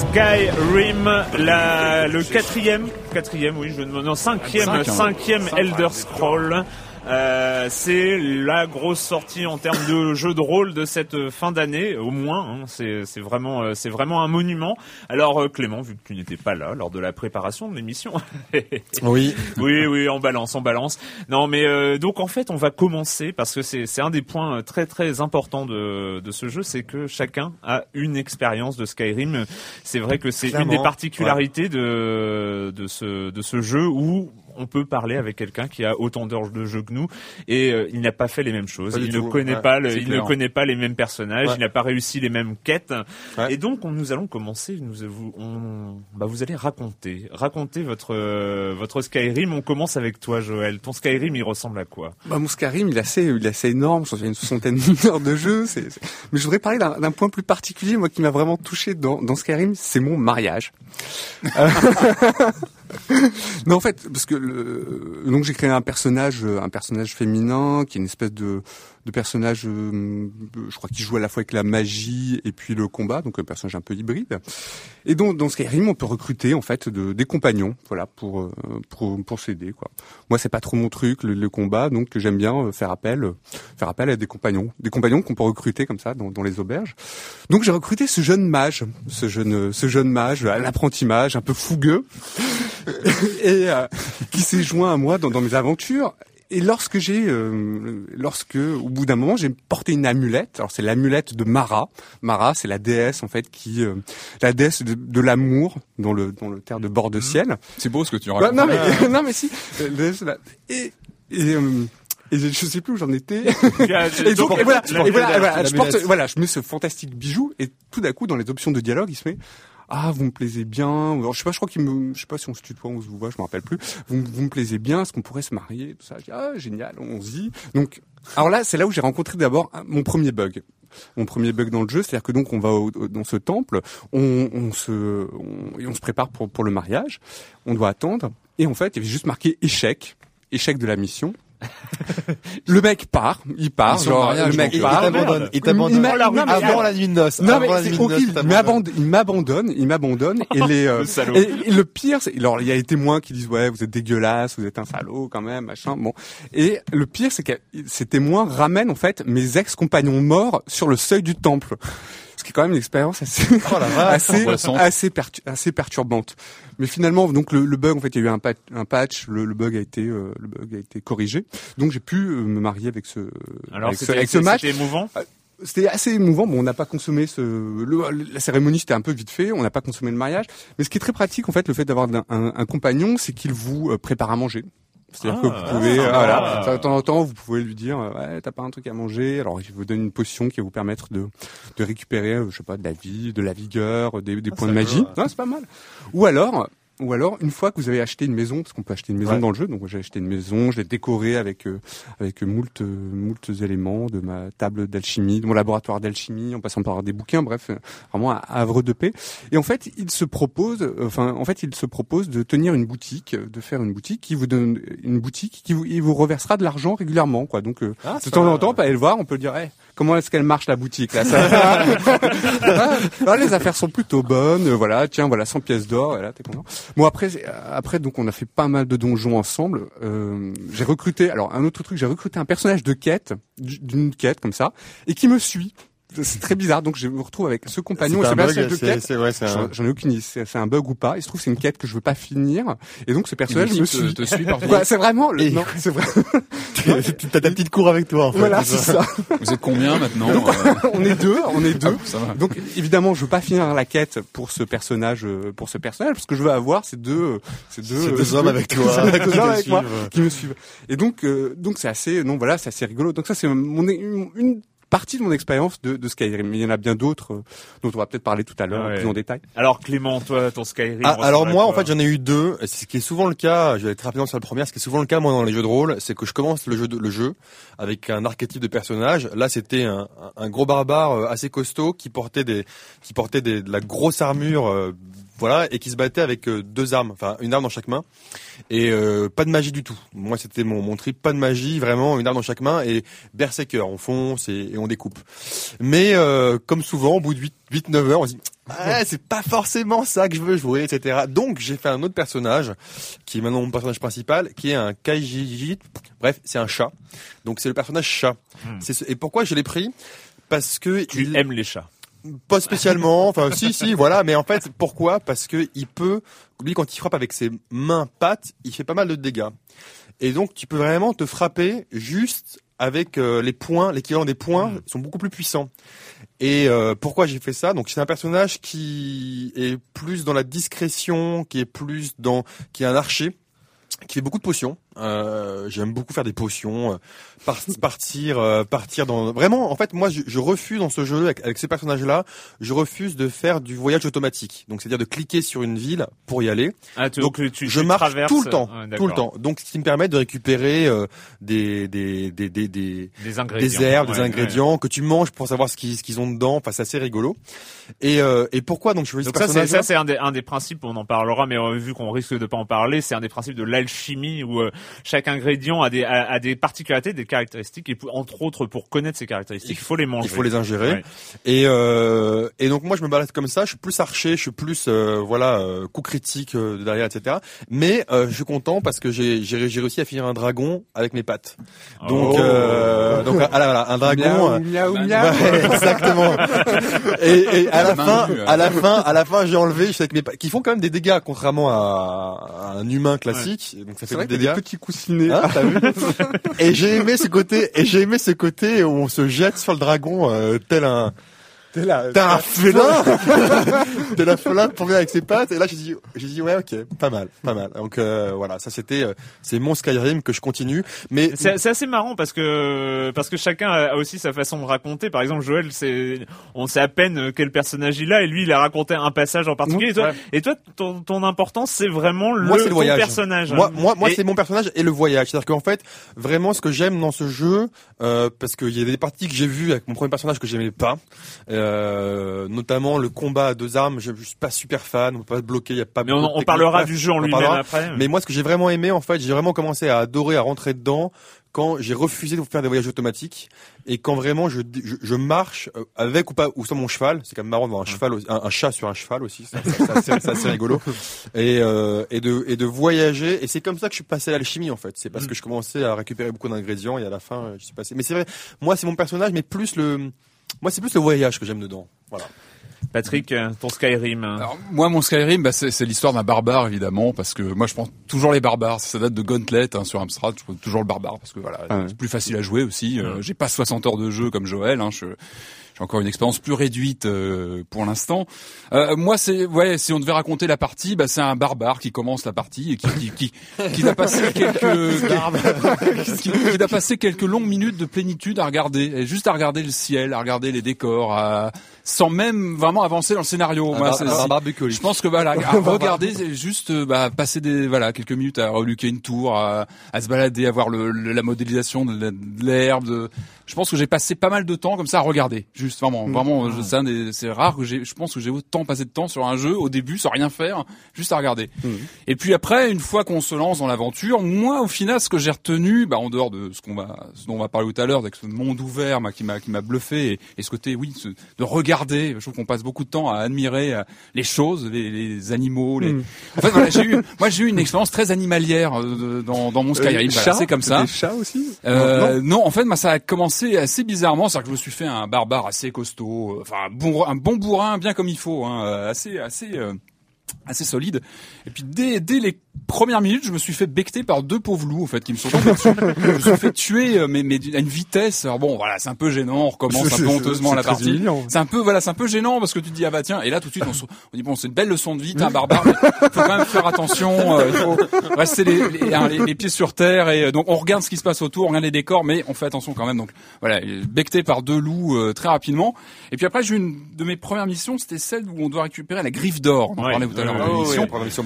Skyrim, la, le quatrième, quatrième, oui, je non, cinquième, Cinq, hein. cinquième Cinq, Elder Scroll. Euh, c'est la grosse sortie en termes de jeu de rôle de cette fin d'année, au moins. hein. c'est c'est vraiment, euh, c'est vraiment un monument. Alors euh, Clément, vu que tu n'étais pas là lors de la préparation de l'émission, Oui. oui, oui, on balance, on balance. Non, mais euh, donc en fait, on va commencer parce que c'est c'est un des points très très importants de de ce jeu, c'est que chacun a une expérience de Skyrim. C'est vrai que c'est une des particularités de de ce de ce jeu où on peut parler avec quelqu'un qui a autant d'heures de jeu que nous et euh, il n'a pas fait les mêmes choses. Pas Il ne tout, connaît ouais, pas, le- il clair. ne connaît pas les mêmes personnages. Ouais. Il n'a pas réussi les mêmes quêtes. Ouais. Et donc, on- nous allons commencer. Nous, vous, on, bah, vous allez raconter, raconter votre euh, votre Skyrim. On commence avec toi, Joël. Ton Skyrim, il ressemble à quoi? Bah, mon Skyrim, il est assez, il est assez énorme. Qu'il y a une soixantaine d'heures de jeu. Mais je voudrais parler d'un, d'un point plus particulier, moi, qui m'a vraiment touché dans, dans Skyrim, c'est mon mariage. Non, en fait, parce que le... donc j'ai créé un personnage, un personnage féminin qui est une espèce de, de personnage, euh, je crois, qui joue à la fois avec la magie et puis le combat, donc un personnage un peu hybride. Et donc dans Skyrim, on peut recruter en fait de, des compagnons, voilà, pour euh, pour pour s'aider quoi. Moi, c'est pas trop mon truc le, combat, donc j'aime bien euh, faire appel faire appel à des compagnons, des compagnons qu'on peut recruter comme ça dans, dans les auberges. Donc j'ai recruté ce jeune mage, ce jeune ce jeune mage, un apprenti mage un peu fougueux et euh, qui s'est joint à moi dans, dans mes aventures. Et lorsque j'ai, euh, lorsque au bout d'un moment, j'ai porté une amulette. Alors c'est l'amulette de Mara. Mara, c'est la déesse en fait qui, euh, la déesse de, de l'amour dans le dans le terre de bord de ciel. C'est beau ce que tu racontes. non mais non mais si. Euh, Et et, euh, et je sais plus où j'en étais. Et donc, et voilà, et voilà, je porte, voilà, je mets ce fantastique bijou et tout d'un coup, dans les options de dialogue, il se met, ah, vous me plaisez bien. Je sais pas, je crois qu'il me, je sais pas si on se tutoie, on se voit, je me rappelle plus. Vous, vous me plaisez bien, est-ce qu'on pourrait se marier, tout ça. Ah, génial, on se dit. Donc, alors là, c'est là où j'ai rencontré d'abord un- mon premier bug. Mon premier bug dans le jeu, c'est-à-dire que donc on va dans ce temple, on, se, et on se prépare pour, pour le mariage, on doit attendre, et en fait, il y avait juste marqué échec, échec de la mission. le mec part, il part, genre mariage, le mec donc, Il part. t'abandonne. Il Il t'abandonne. mais- Avant la nuit de noces. Non mais c'est horrible. Il m'abandonne, il m'abandonne, il m'abandonne et les euh, Le et, et le pire c'est alors il y a les témoins qui disent ouais vous êtes dégueulasse, vous êtes un salaud quand même machin bon et le pire c'est que ces témoins ramènent en fait mes ex-compagnons morts sur le seuil du temple. Ce qui est quand même une expérience assez Oh assez assez, pertu- assez perturbante. Mais finalement, donc le, le bug, en fait, il y a eu un, pat- un patch, le, le bug a été euh, le bug a été corrigé. Donc j'ai pu euh, me marier avec ce Alors, avec ce, avec ce match. c'était émouvant? C'était assez émouvant. Bon, on n'a pas consommé ce le- la cérémonie, c'était un peu vite fait. On n'a pas consommé le mariage. Mais ce qui est très pratique, en fait, le fait d'avoir un, un- un compagnon, c'est qu'il vous euh, prépare à manger. C'est-à-dire Ah, que vous pouvez, ah, euh, ah. voilà, de temps en temps, vous pouvez lui dire, euh, ouais, t'as pas un truc à manger. Alors, il vous donne une potion qui va vous permettre de, de récupérer, euh, je sais pas, de la vie, de la vigueur, des, des points de magie. Non, c'est pas mal. Ou alors, ou alors une fois que vous avez acheté une maison, parce qu'on peut acheter une maison Ouais. dans le jeu, donc j'ai acheté une maison, je l'ai décorée avec euh, avec moult moult éléments de ma table d'alchimie, de mon laboratoire d'alchimie, en passant par des bouquins, bref, euh, vraiment un havre de paix. Et en fait, il se propose, euh, enfin, en fait, il se propose de tenir une boutique, euh, de faire une boutique qui vous donne une boutique qui vous, il vous reversera de l'argent régulièrement, quoi. Donc euh, Ah, de temps pas- en temps, on peut aller le voir, on peut dire, hey, comment est-ce qu'elle marche la boutique là ça... Ah, Les affaires sont plutôt bonnes, voilà, tiens, voilà 100 pièces d'or, et là t'es content. Bon après, après donc on a fait pas mal de donjons ensemble. Euh, j'ai recruté, alors un autre truc, j'ai recruté un personnage de quête, d'une quête comme ça, et qui me suit. C'est très bizarre, donc je me retrouve avec ce compagnon et C'est ce un bug, personnage de c'est- ouais, c'est un- J'en ai aucune idée, c'est un bug ou pas. Il se trouve que c'est une quête que je veux pas finir, et donc ce personnage me te, suit. te suit partout. Voilà, c'est vraiment, le- Et- non, c'est vrai. T'as ta petite cour avec toi, en fait. Voilà, c'est ça. Vous êtes combien maintenant euh, on est deux, on est deux. Ah, ça va. Donc évidemment, je veux pas finir la quête pour ce personnage, euh, pour ce personnage, parce que je veux avoir ces deux, ces deux, euh, deux hommes avec toi. ces deux qui hommes te avec moi, qui me suivent. Et donc, euh, donc c'est assez, non voilà, c'est assez rigolo. Donc ça, c'est mon une partie de mon expérience de, de Skyrim. Mais il y en a bien d'autres euh, dont on va peut-être parler tout à l'heure Ouais. plus en détail. Alors Clément, toi, ton Skyrim. Ah, alors moi, en fait, j'en ai eu deux. Ce qui est souvent le cas, je vais être rapidement sur la première, ce qui est souvent le cas moi dans les jeux de rôle, c'est que je commence le jeu, de- le jeu avec un archétype de personnage. Là, c'était un, un- un gros barbare euh, assez costaud qui portait des, qui portait des, de la grosse armure, euh, voilà, et qui se battait avec euh, deux armes, enfin une arme dans chaque main, et euh, pas de magie du tout. Moi, c'était mon, mon trip, pas de magie, vraiment une arme dans chaque main et berserker, on fonce et, et on découpe. Mais euh, comme souvent, au bout de 8-9 heures, on se dit ah, c'est pas forcément ça que je veux jouer, etc. Donc j'ai fait un autre personnage, qui est maintenant mon personnage principal, qui est un Kaijiji. Bref, c'est un chat. Donc c'est le personnage chat. C'est ce- Et pourquoi je l'ai pris? Parce que Tu il- aimes les chats. Pas spécialement. Enfin, si, si, voilà. Mais en fait, pourquoi? Parce que il peut, lui, quand il frappe avec ses mains pattes, il fait pas mal de dégâts. Et donc, tu peux vraiment te frapper juste avec euh, les points, l'équivalent des points, sont beaucoup plus puissants. Et euh, pourquoi j'ai fait ça? Donc, c'est un personnage qui est plus dans la discrétion, qui est plus dans, qui est un archer, qui fait beaucoup de potions. Euh, J'aime beaucoup faire des potions, euh, par- partir, euh, partir dans. Vraiment, en fait, moi, je, je refuse dans ce jeu avec, avec ces personnages-là, je refuse de faire du voyage automatique. Donc, c'est-à-dire de cliquer sur une ville pour y aller. Ah, tu, Donc, tu, je tu marche traverses- tout le temps, Ouais, tout le temps. Donc, ce qui me permet de récupérer euh, des, des, des, des, des, Des ingrédients. des herbes, Ouais, des ouais. ingrédients que tu manges pour savoir ce qu'ils ce qu'ils ont dedans. Enfin, c'est assez rigolo. Et, euh, et pourquoi donc je choisis Donc ce ça, c'est, personnage ça, c'est un des, un des principes, on en parlera, mais euh, vu qu'on risque de pas en parler, c'est un des principes de l'alchimie où euh, chaque ingrédient a des, a, a des particularités, des caractéristiques, et pour- entre autres, pour connaître ces caractéristiques, il faut les manger. Il faut les ingérer. Ouais. Et, euh, et donc moi je me balade comme ça, je suis plus archer, je suis plus euh, voilà euh, coup critique euh, de derrière, etc. Mais euh, je suis content parce que j'ai j'ai j'ai réussi à finir un dragon avec mes pattes. Donc Oh. euh, donc ah, là, voilà, un dragon. euh, miaou, miaou, miaou. Ouais, exactement. Et, et à la fin, à la fin, à la fin, j'ai enlevé, je suis avec mes pattes, qui font quand même des dégâts, contrairement à, à un humain classique. Donc ça fait des dégâts. T'as vu et j'ai aimé ce côté, et j'ai aimé ce côté où on se jette sur le dragon euh, tel un T'es là. tel un félin, tel un félin pour venir avec ses pattes. Et là j'ai dit, j'ai dit ouais ok, pas mal, pas mal. Donc euh, voilà, ça c'était, euh, c'est mon Skyrim que je continue. Mais C'est, assez marrant parce que parce que chacun a aussi sa façon de raconter. Par exemple, Joël, c'est on sait à peine quel personnage il a et lui, il a raconté un passage en particulier. Et toi, Ouais. et toi ton, ton importance, c'est vraiment le, moi c'est le ton voyage. personnage. Moi, moi, moi Et- c'est mon personnage et le voyage. C'est-à-dire qu'en fait, vraiment, ce que j'aime dans ce jeu, euh, parce qu'il y a des parties que j'ai vues avec mon premier personnage que j'aimais pas, euh, notamment le combat à deux armes. Je, je suis pas super fan. On peut pas se bloquer. Il y a pas. Mais on, de on parlera du jeu en on lui-même parlera. après. Mais moi, ce que j'ai vraiment aimé, en fait, j'ai vraiment commencé à adorer, à rentrer dedans quand j'ai refusé de faire des voyages automatiques et quand vraiment je, je, je marche euh, avec ou pas ou sans mon cheval. C'est quand même marrant d'avoir un cheval, un, un chat sur un cheval aussi. C'est assez, rigolo. Et, euh, et de et de voyager. Et c'est comme ça que je suis passé à l'alchimie en fait. C'est parce que je commençais à récupérer beaucoup d'ingrédients et à la fin, euh, je suis passé. Mais c'est vrai, moi c'est mon personnage, mais plus le, moi c'est plus le voyage que j'aime dedans. Voilà. Patrick, euh, ton Skyrim. hein. Alors, moi, mon Skyrim, bah, c'est c'est l'histoire d'un barbare, évidemment, parce que moi, je prends toujours les barbares. Ça date de Gauntlet hein, sur Amstrad. Je prends toujours le barbare parce que voilà, Ah ouais. c'est plus facile à jouer aussi. Euh, J'ai pas 60 heures de jeu comme Joël. Hein, je j'ai encore une expérience plus réduite euh, pour l'instant. Euh, moi, c'est ouais, si on devait raconter la partie, bah, c'est un barbare qui commence la partie et qui qui qui, qui a passé quelques qui, qui a passé quelques longues minutes de plénitude à regarder, juste à regarder le ciel, à regarder les décors, à sans même vraiment avancer dans le scénario. Un Moi, bar- c'est- un c'est- barbecue. je pense que voilà, à regarder, c'est juste euh, bah, passer des voilà quelques minutes à reluquer une tour, à, à se balader, à voir le, le- la modélisation de l'herbe. de- Je pense que j'ai passé pas mal de temps comme ça à regarder, juste vraiment, vraiment. je- C'est rare que j'ai. Je pense que j'ai autant passé de temps sur un jeu au début sans rien faire, juste à regarder. Et puis après, une fois qu'on se lance dans l'aventure, moi au final, ce que j'ai retenu, bah, en dehors de ce qu'on va, ce dont on va parler tout à l'heure, avec ce monde ouvert, bah, qui m'a, qui m'a bluffé, et, et ce côté, oui, ce- de regarder. Je trouve qu'on passe beaucoup de temps à admirer euh, les choses, les, les animaux. Les... En fait, voilà, j'ai eu, moi j'ai eu une expérience très animalière euh, dans, dans mon Skyrim. Euh, Voilà, chat c'est comme ça. Des chats aussi? Euh, non, en fait, moi, ça a commencé assez bizarrement, c'est-à-dire que je me suis fait un barbare assez costaud, euh, enfin un bon, un bon bourrin, bien comme il faut, hein, assez, assez, euh, assez solide. Et puis dès, dès les premières minutes, je me suis fait becter par deux pauvres loups, en fait, qui me sont tombés dessus. Je me suis fait tuer, euh, mais, mais à une vitesse. Alors bon, voilà, c'est un peu gênant. On recommence un peu honteusement la partie. C'est un peu, voilà, c'est un peu gênant parce que tu te dis ah bah tiens. Et là tout de suite, on, se- on dit bon, c'est une belle leçon de vie, t'es un barbare. Mais faut quand même faire attention. euh, il faut rester les, les, hein, les- les pieds sur terre et euh, donc on regarde ce qui se passe autour, on regarde les décors, mais on fait attention quand même. Donc voilà, becté par deux loups euh, très rapidement. Et puis après, j'ai eu une de mes premières missions, c'était celle où on doit récupérer la griffe d'or. On en Ouais. parlait tout à l'heure. Ouais, ouais, première mission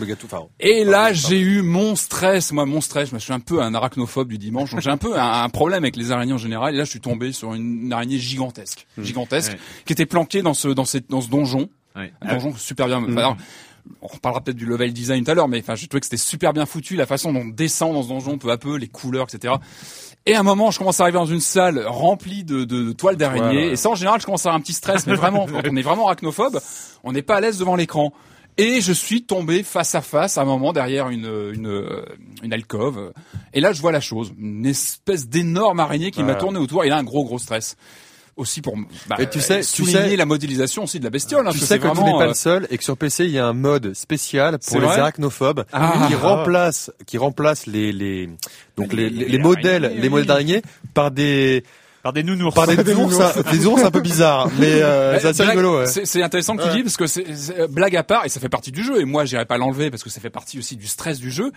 Et là, j'ai eu mon stress. Moi, mon stress, je suis un peu un arachnophobe du dimanche. Donc, j'ai un peu un, un problème avec les araignées en général. Et là, je suis tombé sur une, une araignée gigantesque, gigantesque, Ouais. qui était planquée dans ce, dans cette, dans ce donjon. Ouais. Un donjon super bien. enfin, alors, on reparlera peut-être du level design tout à l'heure, mais enfin, j'ai trouvé que c'était super bien foutu, la façon dont on descend dans ce donjon peu à peu, les couleurs, etc. Et à un moment, je commence à arriver dans une salle remplie de, de, de toiles d'araignée. Voilà. Et ça, en général, je commence à avoir un petit stress. Mais vraiment, quand on est vraiment arachnophobe, on n'est pas à l'aise devant l'écran. Et je suis tombé face à face à un moment derrière une une euh, une alcôve. Et là, je vois la chose, une espèce d'énorme araignée qui m'a Voilà. tourné autour. Et là, un gros gros stress aussi pour bah, Et tu sais- tu souligner sais- la modélisation aussi de la bestiole. hein, Tu que sais que tu n'es pas euh, le seul et que sur PC il y a un mode spécial pour les arachnophobes Ah. qui remplace qui remplace les les donc les, les, Les les modèles araignées, les modèles d'araignées par des Par des nounours. par des ours un- des ours un peu bizarres mais euh, c'est rigolo ouais. C'est c'est intéressant que tu dis parce que c'est c'est- euh, blague à part et ça fait partie du jeu et moi j'irai pas l'enlever parce que ça fait partie aussi du stress du jeu.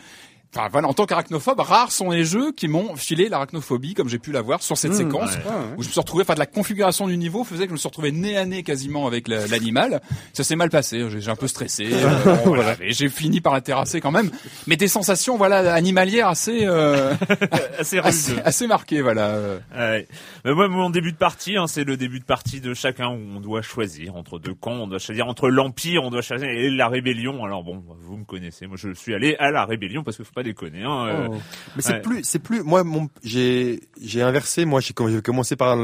Enfin voilà, en tant qu'arachnophobe, rares sont les jeux qui m'ont filé l'arachnophobie comme j'ai pu l'avoir sur cette séquence ouais. où je me suis retrouvé, enfin de la configuration du niveau faisait que je me suis retrouvé nez à nez quasiment avec la- l'animal. Ça s'est mal passé, j'ai un peu stressé. euh, bon, voilà, mais j'ai fini par la terrasser quand même. Mais des sensations voilà animalières assez euh, assez assez, marquées voilà. Ouais. Mais moi, mon début de partie, hein, c'est le début de partie de chacun où on doit choisir entre deux camps. On doit choisir entre l'Empire, on doit choisir et la Rébellion. Alors bon, vous me connaissez. Moi, je suis allé à la Rébellion parce que pas déconner. Hein, euh, mais c'est Ouais. plus c'est plus moi mon j'ai j'ai inversé moi j'ai commencé par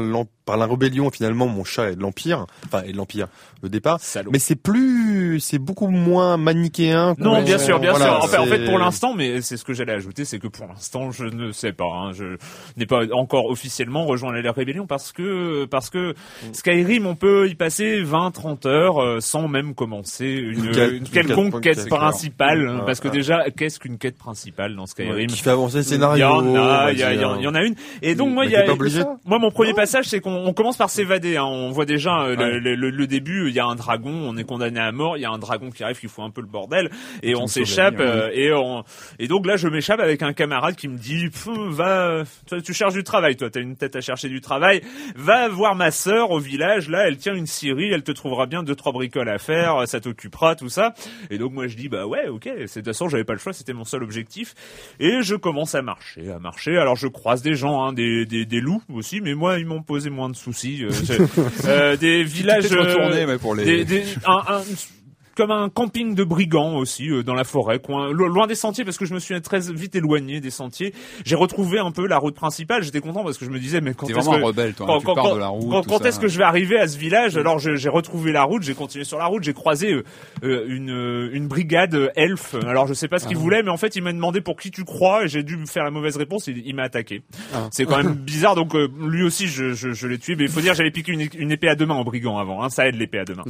par la rébellion finalement mon chat est de l'empire enfin est de l'empire au départ Salaud. mais c'est plus c'est beaucoup moins manichéen Non, bien sûr, bien voilà, sûr. En fait, en fait, c'est- pour l'instant, mais c'est ce que j'allais ajouter, c'est que pour l'instant, je ne sais pas. Hein, je n'ai pas encore officiellement rejoint la rébellion parce que parce que Skyrim, on peut y passer 20, 30 heures euh, sans même commencer une, quelconque quête- principale. hein, Ouais, parce que ouais. déjà, qu'est-ce qu'une quête principale? Dans Skyrim qui fait avancer le Il y scénario en a, il y, a- il y en- y a une. Et donc moi, il y a, moi mon premier passage, c'est qu'on on commence par s'évader. Hein. On voit déjà euh, le, Ouais. le- le- le début. Il y a un dragon, on est condamné à mort. Il y a un dragon qui arrive, qui fout un peu le bordel, et on s'échappe. euh, et on et donc là, je m'échappe avec un camarade qui me dit, va, toi, tu cherches du travail, toi, t'as une tête à chercher du travail. Va voir ma sœur au village. Là, elle tient une scierie, elle te trouvera bien deux trois bricoles à faire, ça t'occupera, tout ça. Et donc moi je dis bah ouais, ok. C'est de toute façon j'avais pas le choix, c'était mon seul objectif. Et je commence à marcher, à marcher. Alors je croise des gens, hein, des, des des loups aussi, mais moi ils m'ont posé moins de soucis. Euh, euh, des villages, euh, ouais, pour les- des, des- un- un- comme un camping de brigands aussi euh, dans la forêt, coin, loin des sentiers parce que je me suis très vite éloigné des sentiers. J'ai retrouvé un peu la route principale. J'étais content parce que je me disais mais quand est-ce que un rebelle toi, hein, quand, quand- quand- est-ce que je vais arriver à ce village? Alors j'ai retrouvé la route, j'ai continué sur la route, j'ai croisé euh, euh, une, euh, une brigade euh, elfe. Alors je sais pas ce Ah. qu'il voulait, mais en fait il m'a demandé pour qui tu crois et j'ai dû me faire la mauvaise réponse. Il, il m'a attaqué. Ah. C'est quand même bizarre. Donc euh, lui aussi je, je, je l'ai tué. Mais il faut dire j'avais piqué une, une épée à deux mains au brigand avant. Hein, ça aide l'épée à deux mains.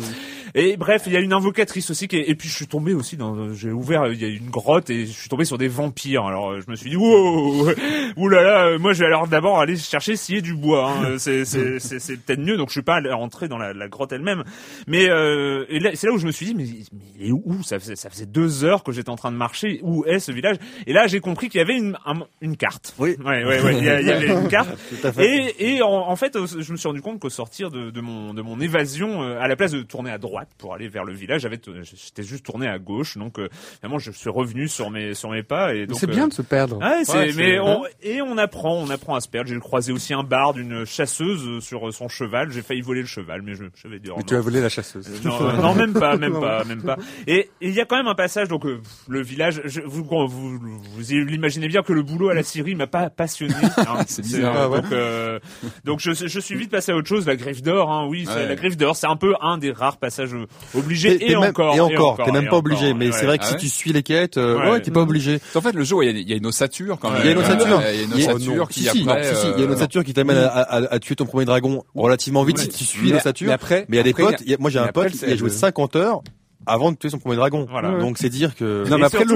Et bref, il y a une invocatrice triste aussi. Et puis je suis tombé aussi dans, j'ai ouvert, il y a une grotte et je suis tombé sur des vampires. Alors euh, je me suis dit, wow, oulala, euh, moi je vais alors d'abord aller chercher s'il y a du bois. Hein. C'est, c'est, c'est, c'est peut-être mieux. Donc je suis pas rentrer dans la, la grotte elle-même. Mais euh, et là, c'est là où je me suis dit, mais, mais il est où? Ça faisait, ça faisait deux heures que j'étais en train de marcher. Où est ce village? Et là j'ai compris qu'il y avait une, un- une carte. Oui. Ouais, ouais, ouais. Il y, a- il y avait une carte. Tout à fait. Et, et en, en fait, euh, je me suis rendu compte qu'au sortir de, de mon de mon évasion, à la place de tourner à droite pour aller vers le village, j'avais j'étais juste tourné à gauche. Donc euh, vraiment, je suis revenu sur mes sur mes pas. Et donc c'est euh, bien de se perdre. Ouais, mais on, et on apprend, on apprend à se perdre. J'ai croisé aussi un barde, une chasseuse euh, sur euh, son cheval. J'ai failli voler le cheval, mais je, j'avais dit. oh Mais non. tu as volé la chasseuse. Non, euh, non, même pas, même pas, même pas. Et il y a quand même un passage, donc euh, le village, je, vous, vous, vous, vous imaginez bien que le boulot à la Syrie m'a pas passionné. hein. C'est bizarre. euh, Ah ouais. donc, euh, donc je, je suis vite passé à autre chose. La griffe d'or, hein, oui, Ouais. la griffe d'or, c'est un peu un des rares passages euh, obligés. Et, même- encore, et encore, t'es même pas obligé. Mais c'est vrai que Ah si tu suis les quêtes, euh, Ouais. t'es pas obligé. En fait, le jeu, il y a, il y a une ossature quand même. Il y a une ossature. Il y a une Il y a- ossature qui il y a une euh, ossature qui t'amène à, à- tuer ton premier dragon relativement vite si tu suis l'ossature. mais après- Mais il y a des potes, moi j'ai un pote, il a joué le- 50 heures avant de tuer son premier dragon. Voilà. Donc c'est dire que... Non, mais après, surtout-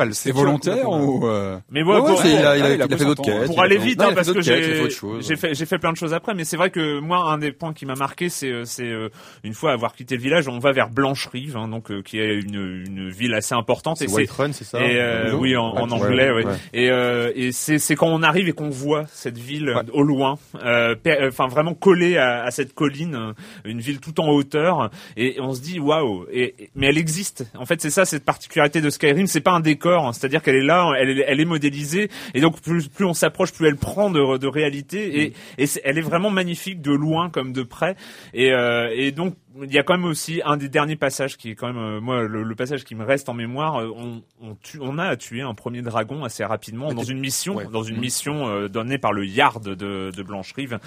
elle C'est volontaire ou euh, Mais moi, Ouais, pour, il a, il a- il a il a pris fait d'autres temps, quêtes. pour aller vite, non, hein, parce que j'ai fait j'ai fait plein de choses après, mais c'est vrai que moi un des points qui m'a marqué, c'est euh, c'est euh, une fois avoir quitté le village, on va vers Blancherive, hein, donc euh, qui est une une ville assez importante. C'est Et White Run, c'est ça et euh, oui en, en anglais, ouais, oui. ouais. Et euh, et c'est c'est quand on arrive et qu'on voit cette ville Ouais. au loin, enfin vraiment collée à, à cette colline, une ville tout en hauteur, et on se dit waouh. Et- mais elle existe. En fait, c'est ça cette particularité de Skyrim, c'est pas un décor, hein, c'est-à-dire qu'elle est là, elle est, elle est modélisée, et donc plus plus on s'approche, plus elle prend de de réalité, et et c'est- elle est vraiment magnifique de loin comme de près, et euh, et donc il y a quand même aussi un des derniers passages qui est quand même euh, moi le, le passage qui me reste en mémoire. euh, on on, tue, on a à tuer un premier dragon assez rapidement dans une mission, ouais. dans une mission euh, donnée par le Yard de, de Blancherive.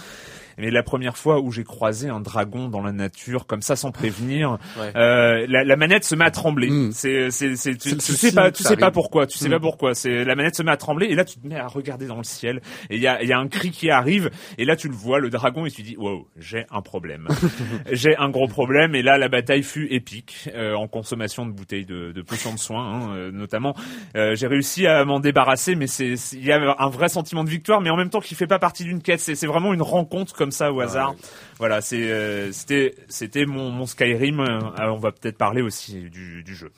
Mais la première fois où j'ai croisé un dragon dans la nature comme ça sans prévenir, Ouais. euh, la, la manette se met à trembler. Mm. C'est c'est c'est tu, sais pas tu sais pas pourquoi tu sais Mm. pas pourquoi. C'est la manette se met à trembler et là tu te mets à regarder dans le ciel et il y a il y a un cri qui arrive et là tu le vois le dragon et tu dis wow j'ai un problème j'ai un gros problème et là la bataille fut épique euh, en consommation de bouteilles de, de potions de soins hein, euh, notamment. Euh, j'ai réussi à m'en débarrasser mais c'est il y a un vrai sentiment de victoire mais en même temps qui fait pas partie d'une quête. C'est c'est vraiment une rencontre comme ça au hasard. voilà c'est euh, c'était c'était mon, mon Skyrim. Euh, alors on va peut-être parler aussi du, du jeu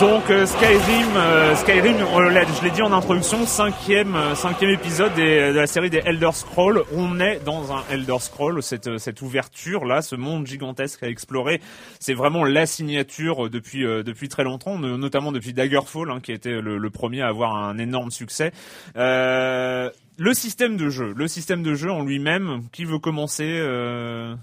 Donc euh, Skyrim, euh, Skyrim, je l'ai dit en introduction, cinquième, euh, cinquième épisode des- de la série des Elder Scrolls. On est dans un Elder Scroll, cette, cette ouverture là, ce monde gigantesque à explorer. C'est vraiment la signature depuis depuis très longtemps, no- notamment depuis Daggerfall, hein, qui été le, le premier à avoir un énorme succès. Euh, le système de jeu, le système de jeu en lui-même, qui veut commencer euh...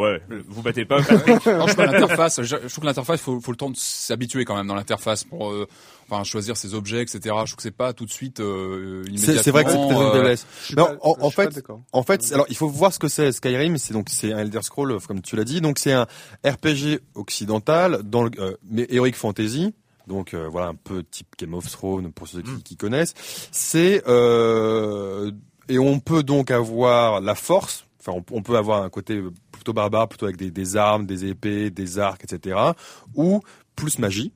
Ouais, vous battez pas. Patrick Franchement, l'interface, je, je trouve que l'interface, faut, faut le temps de s'habituer quand même dans l'interface pour, euh, enfin, choisir ses objets, etc. Je trouve que c'est pas tout de suite euh, immédiatement. C'est c'est vrai que c'est peut-être une euh, faiblesse. Je suis Non, pas- en, en fait, en fait, alors il faut voir ce que c'est Skyrim. C'est donc c'est un Elder Scroll, comme tu l'as dit. Donc c'est un RPG occidental dans le euh, mais heroic fantasy. Donc euh, voilà un peu type Game of Thrones pour ceux qui, qui connaissent. C'est euh, et on peut donc avoir la force. Enfin, on, on peut avoir un côté plutôt barbare, plutôt avec des, des armes, des épées, des arcs, etc. Ou plus magie,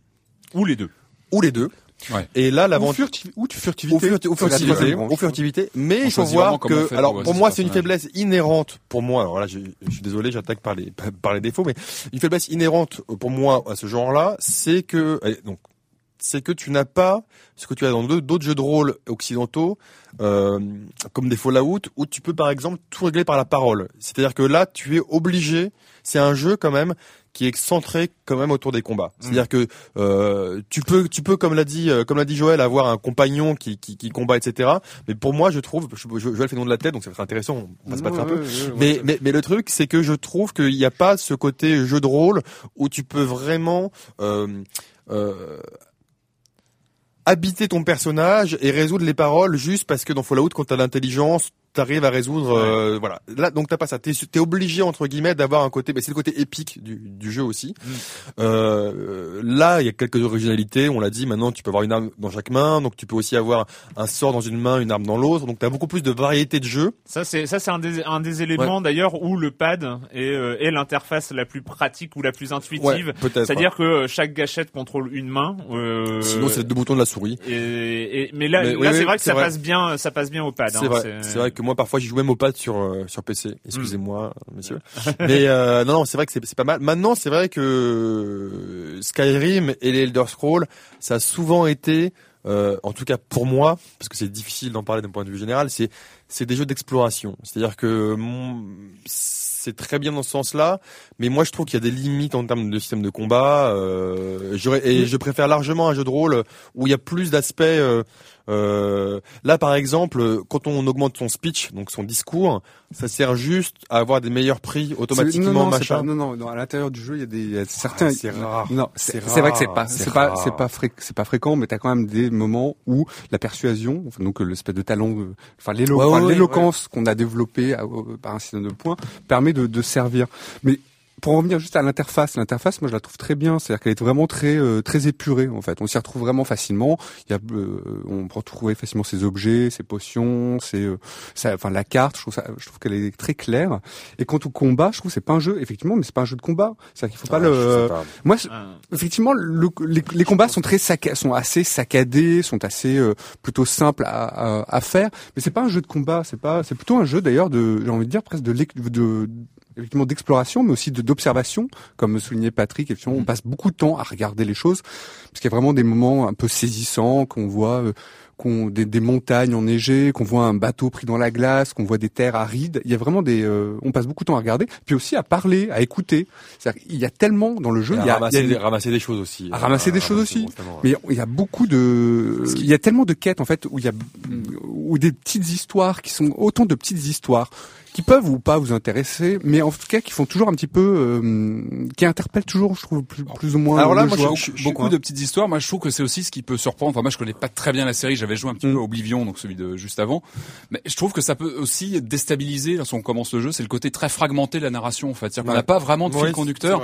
ou les deux. ou les deux. Ouais. Et là, Ou, l'avantage furti- ou tu furtivité. au, furti- la furtivité, au furtivité, mais il faut voir que, fait alors pour moi c'est une faiblesse inhérente pour moi. Alors là, je, je suis désolé, j'attaque par les par les défauts, mais une faiblesse inhérente pour moi à ce genre-là, c'est que donc c'est que tu n'as pas ce que tu as dans d'autres jeux de rôle occidentaux, euh, comme des Fallout, où tu peux par exemple tout régler par la parole. C'est-à-dire que là, tu es obligé. C'est un jeu quand même qui est centré quand même autour des combats. C'est-à-dire que euh, tu peux, tu peux, comme l'a dit, euh, comme l'a dit Joël, avoir un compagnon qui, qui, qui combat, etc. Mais pour moi, je trouve, je, je- Joël fait nom de la tête, donc ça va être intéressant. On va se battre un peu. Mais, mais, mais le truc, c'est que je trouve qu'il n'y a pas ce côté jeu de rôle où tu peux vraiment euh, euh, habiter ton personnage et résoudre les paroles juste parce que dans Fallout, quand t'as l'intelligence, t'arrives à résoudre. euh, voilà. Là, donc t'as pas ça. T'es es obligé entre guillemets d'avoir un côté. bah, c'est le côté épique du, du jeu aussi. Euh, là, il y a quelques originalités. On l'a dit. Maintenant, tu peux avoir une arme dans chaque main, donc tu peux aussi avoir un sort dans une main, une arme dans l'autre. Donc t'as beaucoup plus de variété de jeux. Ça c'est ça c'est un des un des éléments d'ailleurs où le pad est, euh, est l'interface la plus pratique ou la plus intuitive. Ouais, peut-être. C'est-à-dire que euh, chaque gâchette contrôle une main. euh, Sinon, c'est les deux boutons de la souris. et, et- mais là, Mais là c'est vrai que c'est ça vrai. passe bien, ça passe bien au pad. C'est hein, vrai. C'est vrai que moi parfois j'y joue même au pad sur euh, sur PC. Excusez-moi, messieurs. Mais euh, non, non, c'est vrai que c'est pas mal. Maintenant, c'est vrai que euh, Skyrim et les Elder Scrolls, ça a souvent été, euh, en tout cas pour moi, parce que c'est difficile d'en parler d'un point de vue général, c'est c'est des jeux d'exploration. C'est-à-dire que c'est très bien dans ce sens-là, mais moi je trouve qu'il y a des limites en termes de système de combat. Euh, et je préfère largement un jeu de rôle où il y a plus d'aspects. euh, euh, là, par exemple, quand on augmente son speech, donc son discours, ça sert juste à avoir des meilleurs prix automatiquement, non, non, c'est machin. pas- non, non, non, à l'intérieur du jeu, il y a des, il y a certains. Ah, c'est rare. Non, C'est vrai que c'est pas, c'est pas, c'est pas fré- c'est pas fréquent, mais t'as quand même des moments où la persuasion, enfin, donc euh, l'espèce de talent, euh, enfin l'élo- Ouais, enfin, ouais, ouais, l'éloquence qu'on a développée par un système de points permet de, de servir. Mais pour en revenir juste à l'interface, l'interface, moi je la trouve très bien, c'est-à-dire qu'elle est vraiment très euh, très épurée en fait. On s'y retrouve vraiment facilement. Il y a, euh, on peut retrouver facilement ses objets, ses potions, ses, euh, enfin la carte. Je trouve ça, je trouve qu'elle est très claire. Et quant au combat, je trouve que c'est pas un jeu effectivement, mais c'est pas un jeu de combat. C'est-à-dire qu'il faut pas le. pas. Moi, Ah. effectivement, le- les, les combats sont très sacca- sont assez saccadés, sont assez euh, plutôt simples à, à, à faire. Mais c'est pas un jeu de combat, c'est pas, c'est plutôt un jeu d'ailleurs de, j'ai envie de dire presque de, lec- de effectivement d'exploration, mais aussi d'observation, comme soulignait Patrick. Effectivement, on passe beaucoup de temps à regarder les choses, parce qu'il y a vraiment des moments un peu saisissants qu'on voit. euh, qu'on des, des montagnes enneigées, qu'on voit un bateau pris dans la glace, qu'on voit des terres arides. Il y a vraiment des, euh, on passe beaucoup de temps à regarder, puis aussi à parler, à écouter. C'est-à-dire qu'il y a tellement dans le jeu, il à y a, ramasser, il y a des, ramasser des choses aussi. à ramasser des choses aussi. mais il y a beaucoup de, il y a tellement de quêtes en fait où il y a, où des petites histoires qui sont autant de petites histoires qui peuvent ou pas vous intéresser, mais en tout cas qui font toujours un petit peu, euh, qui interpellent toujours, je trouve, plus, plus ou moins. Alors là, le moi, joueur. beaucoup, beaucoup de petites histoires. Moi, je trouve que c'est aussi ce qui peut surprendre. Enfin, moi, je connais pas très bien la série. J'avais joué un petit Mm. peu à Oblivion, donc celui de juste avant. Mais je trouve que ça peut aussi déstabiliser lorsqu'on commence le jeu. C'est le côté très fragmenté de la narration, en fait. C'est-à-dire qu'on n'a pas vraiment de fil conducteur.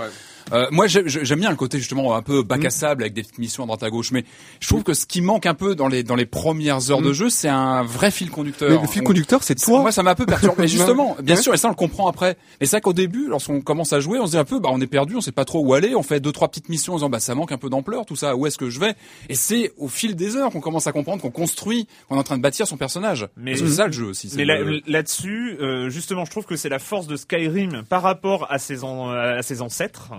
Euh, moi, j'aime bien le côté justement un peu bac à sable avec des petites missions à droite à gauche. Mais je trouve que ce qui manque un peu dans les dans les premières heures de jeu, c'est un vrai fil conducteur. Mais le fil On- conducteur, c'est c'est- toi. Moi, ça m'a un peu perturbé. Mais justement, bien Ouais. sûr, et ça, on le comprend après. Et c'est vrai qu'au début, lorsqu'on commence à jouer, on se dit un peu, bah, on est perdu, on sait pas trop où aller. On fait deux, trois petites missions en disant, bah, ça manque un peu d'ampleur, tout ça. Où est-ce que je vais? Et c'est au fil des heures qu'on commence à comprendre qu'on construit, qu'on est en train de bâtir son personnage. Mais- c'est ça le jeu aussi. Mais le- là-dessus, euh, justement, je trouve que c'est la force de Skyrim par rapport à ses, an- à ses ancêtres,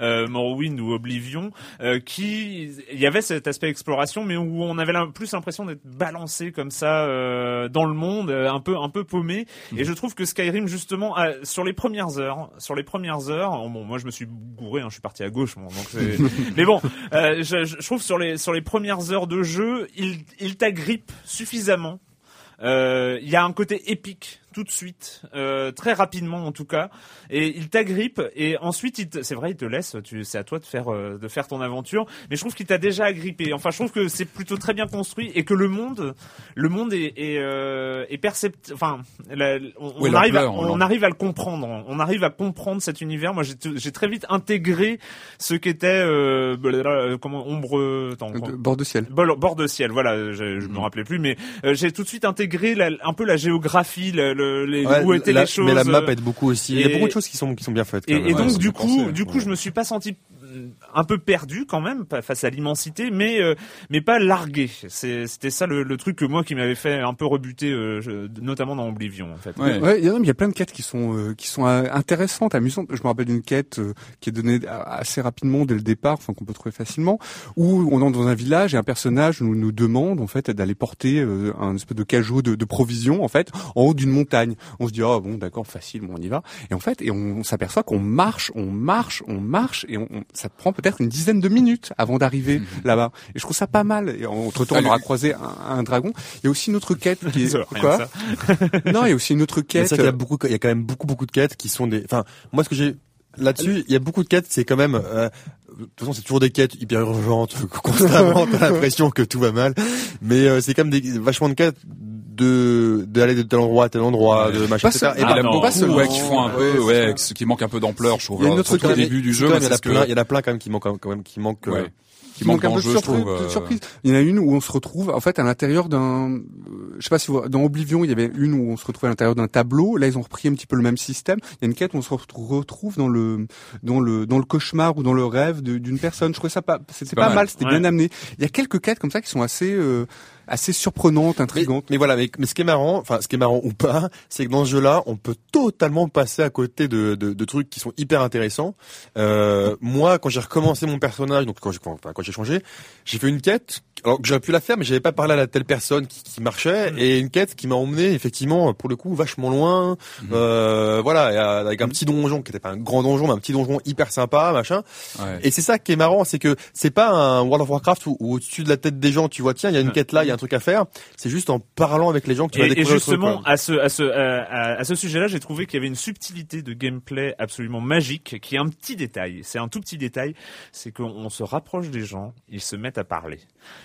euh, Morrowind ou Oblivion, euh, qui il y avait cet aspect exploration, mais où on avait plus l'impression d'être balancé comme ça euh, dans le monde, un peu un peu paumé. Et je trouve que Skyrim, justement, a- sur les premières heures, sur les premières heures, bon, moi je me suis gouré, hein, je suis parti à gauche, donc mais bon, euh, je, je trouve sur les sur les premières heures de jeu, il il t'agrippe suffisamment. Euh, il y a un côté épique tout de suite, euh, très rapidement en tout cas, et il t'agrippe et ensuite il te- c'est vrai il te laisse, tu, c'est à toi de faire euh, de faire ton aventure, mais je trouve qu'il t'a déjà agrippé. Enfin je trouve que c'est plutôt très bien construit et que le monde, le monde est est, euh, est percept, enfin la- on, Oui, on arrive à, on arrive à le comprendre, on arrive à comprendre cet univers. Moi j'ai très vite intégré ce qu'était euh, blablabla, comment ombre, attends, Euh, de- bord de ciel. Bord, bord de ciel, voilà, je, je me rappelais plus, mais euh, j'ai tout de suite intégré la- un peu la géographie, le- les, Ouais, où étaient la- les choses. Mais la map aide beaucoup aussi. Il y a et- beaucoup de choses qui sont qui sont bien faites. quand et, même. et Ouais, donc du bien pensé. coup, du coup, je me suis pas senti un peu perdu quand même face à l'immensité, mais euh, mais pas largué. C'était ça le, le, truc que moi qui m'avait fait un peu rebuter, euh, notamment dans Oblivion en fait. Ouais, ouais il, y a, il y a plein de quêtes qui sont euh, qui sont intéressantes, amusantes. Je me rappelle d'une quête qui est donnée assez rapidement dès le départ, enfin qu'on peut trouver facilement, où on entre dans un village et un personnage nous nous demande en fait d'aller porter un espèce de cajot de, de provisions en fait en haut d'une montagne. On se dit oh bon d'accord facile, bon on y va. Et en fait et on, s'aperçoit qu'on marche, on marche, on marche et on, ça prend peut-être une dizaine de minutes avant d'arriver mhm. là-bas. Et je trouve ça pas mal. Et entre temps, on aura croisé un, un, dragon. Il y a aussi une autre quête qui est quoi Non, il y a aussi une autre quête. Il y a beaucoup, il y a quand même beaucoup, beaucoup de quêtes qui sont des. Enfin, moi, ce que j'ai là-dessus, il y a beaucoup de quêtes. C'est quand même. Euh, de toute façon, c'est toujours des quêtes hyper urgentes, constamment. T'as l'impression que tout va mal, mais euh, c'est quand même des vachement de quêtes de d'aller de tel endroit à tel endroit, de machin, etc. Et ah, pas ouais, qui font un peu, ouais, qui manque un peu d'ampleur, je trouve. Il y a une autre au début du jeu, il y en a plein, il y en a plein quand même qui manquent quand même, qui manquent. Euh, qui manque un peu de surprise, euh, surprise. Il y en a une où on se retrouve en fait à l'intérieur d'un, je sais pas si vous, dans Oblivion il y avait une où on se retrouve à l'intérieur d'un tableau. Là ils ont repris un petit peu le même système. Il y a une quête où on se retrouve dans le dans le dans le cauchemar ou dans le rêve d'une personne. Je trouvais ça pas, c'était pas, mal, c'était bien amené. Il y a quelques quêtes comme ça qui sont assez euh, assez surprenante, intrigante. Mais, voilà, mais, mais, ce qui est marrant, enfin ce qui est marrant ou pas, c'est que dans ce jeu-là, on peut totalement passer à côté de, de, de trucs qui sont hyper intéressants. Euh, moi, quand j'ai recommencé mon personnage, donc quand j'ai enfin, quand j'ai changé, j'ai fait une quête. Alors que j'aurais pu la faire, mais j'avais pas parlé à la telle personne qui, qui marchait, mm. et une quête qui m'a emmené effectivement, pour le coup, vachement loin. Mm. Euh, voilà, avec un petit donjon qui était pas un grand donjon, mais un petit donjon hyper sympa, machin. Ouais. Et c'est ça qui est marrant, c'est que c'est pas un World of Warcraft où, au-dessus de la tête des gens, tu vois, tiens, il y a une quête là, il y a un truc à faire. C'est juste en parlant avec les gens que tu vas découvrir. Et justement, à ce à ce à, ce sujet-là, j'ai trouvé qu'il y avait une subtilité de gameplay absolument magique, qui est un petit détail. C'est un tout petit détail, c'est qu'on se rapproche des gens, ils se mettent à parler.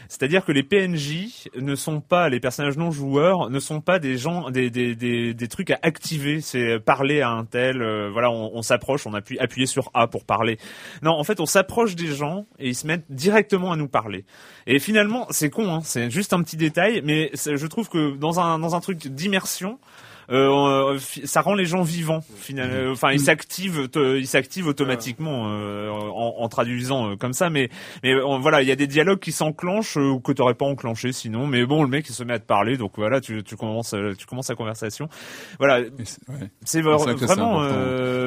C'est-à-dire que les PNJ ne sont pas les personnages non joueurs, ne sont pas des gens des des des, des trucs à activer. C'est parler à un tel, euh, voilà, on, on s'approche, on appuie appuyer sur A pour parler. Non, en fait, on s'approche des gens et ils se mettent directement à nous parler. Et finalement, c'est con, hein, c'est juste un petit détail, mais je trouve que dans un dans un truc d'immersion, euh, ça rend les gens vivants finalement. Mhm. Enfin, ils s'activent, ils s'activent automatiquement euh, en, en, traduisant euh, comme ça. Mais mais voilà, il y a des dialogues qui s'enclenchent euh, que t'aurais pas enclenché sinon. Mais bon, le mec il se met à te parler, donc voilà, tu, tu commences tu commences la conversation. Voilà, c'est vraiment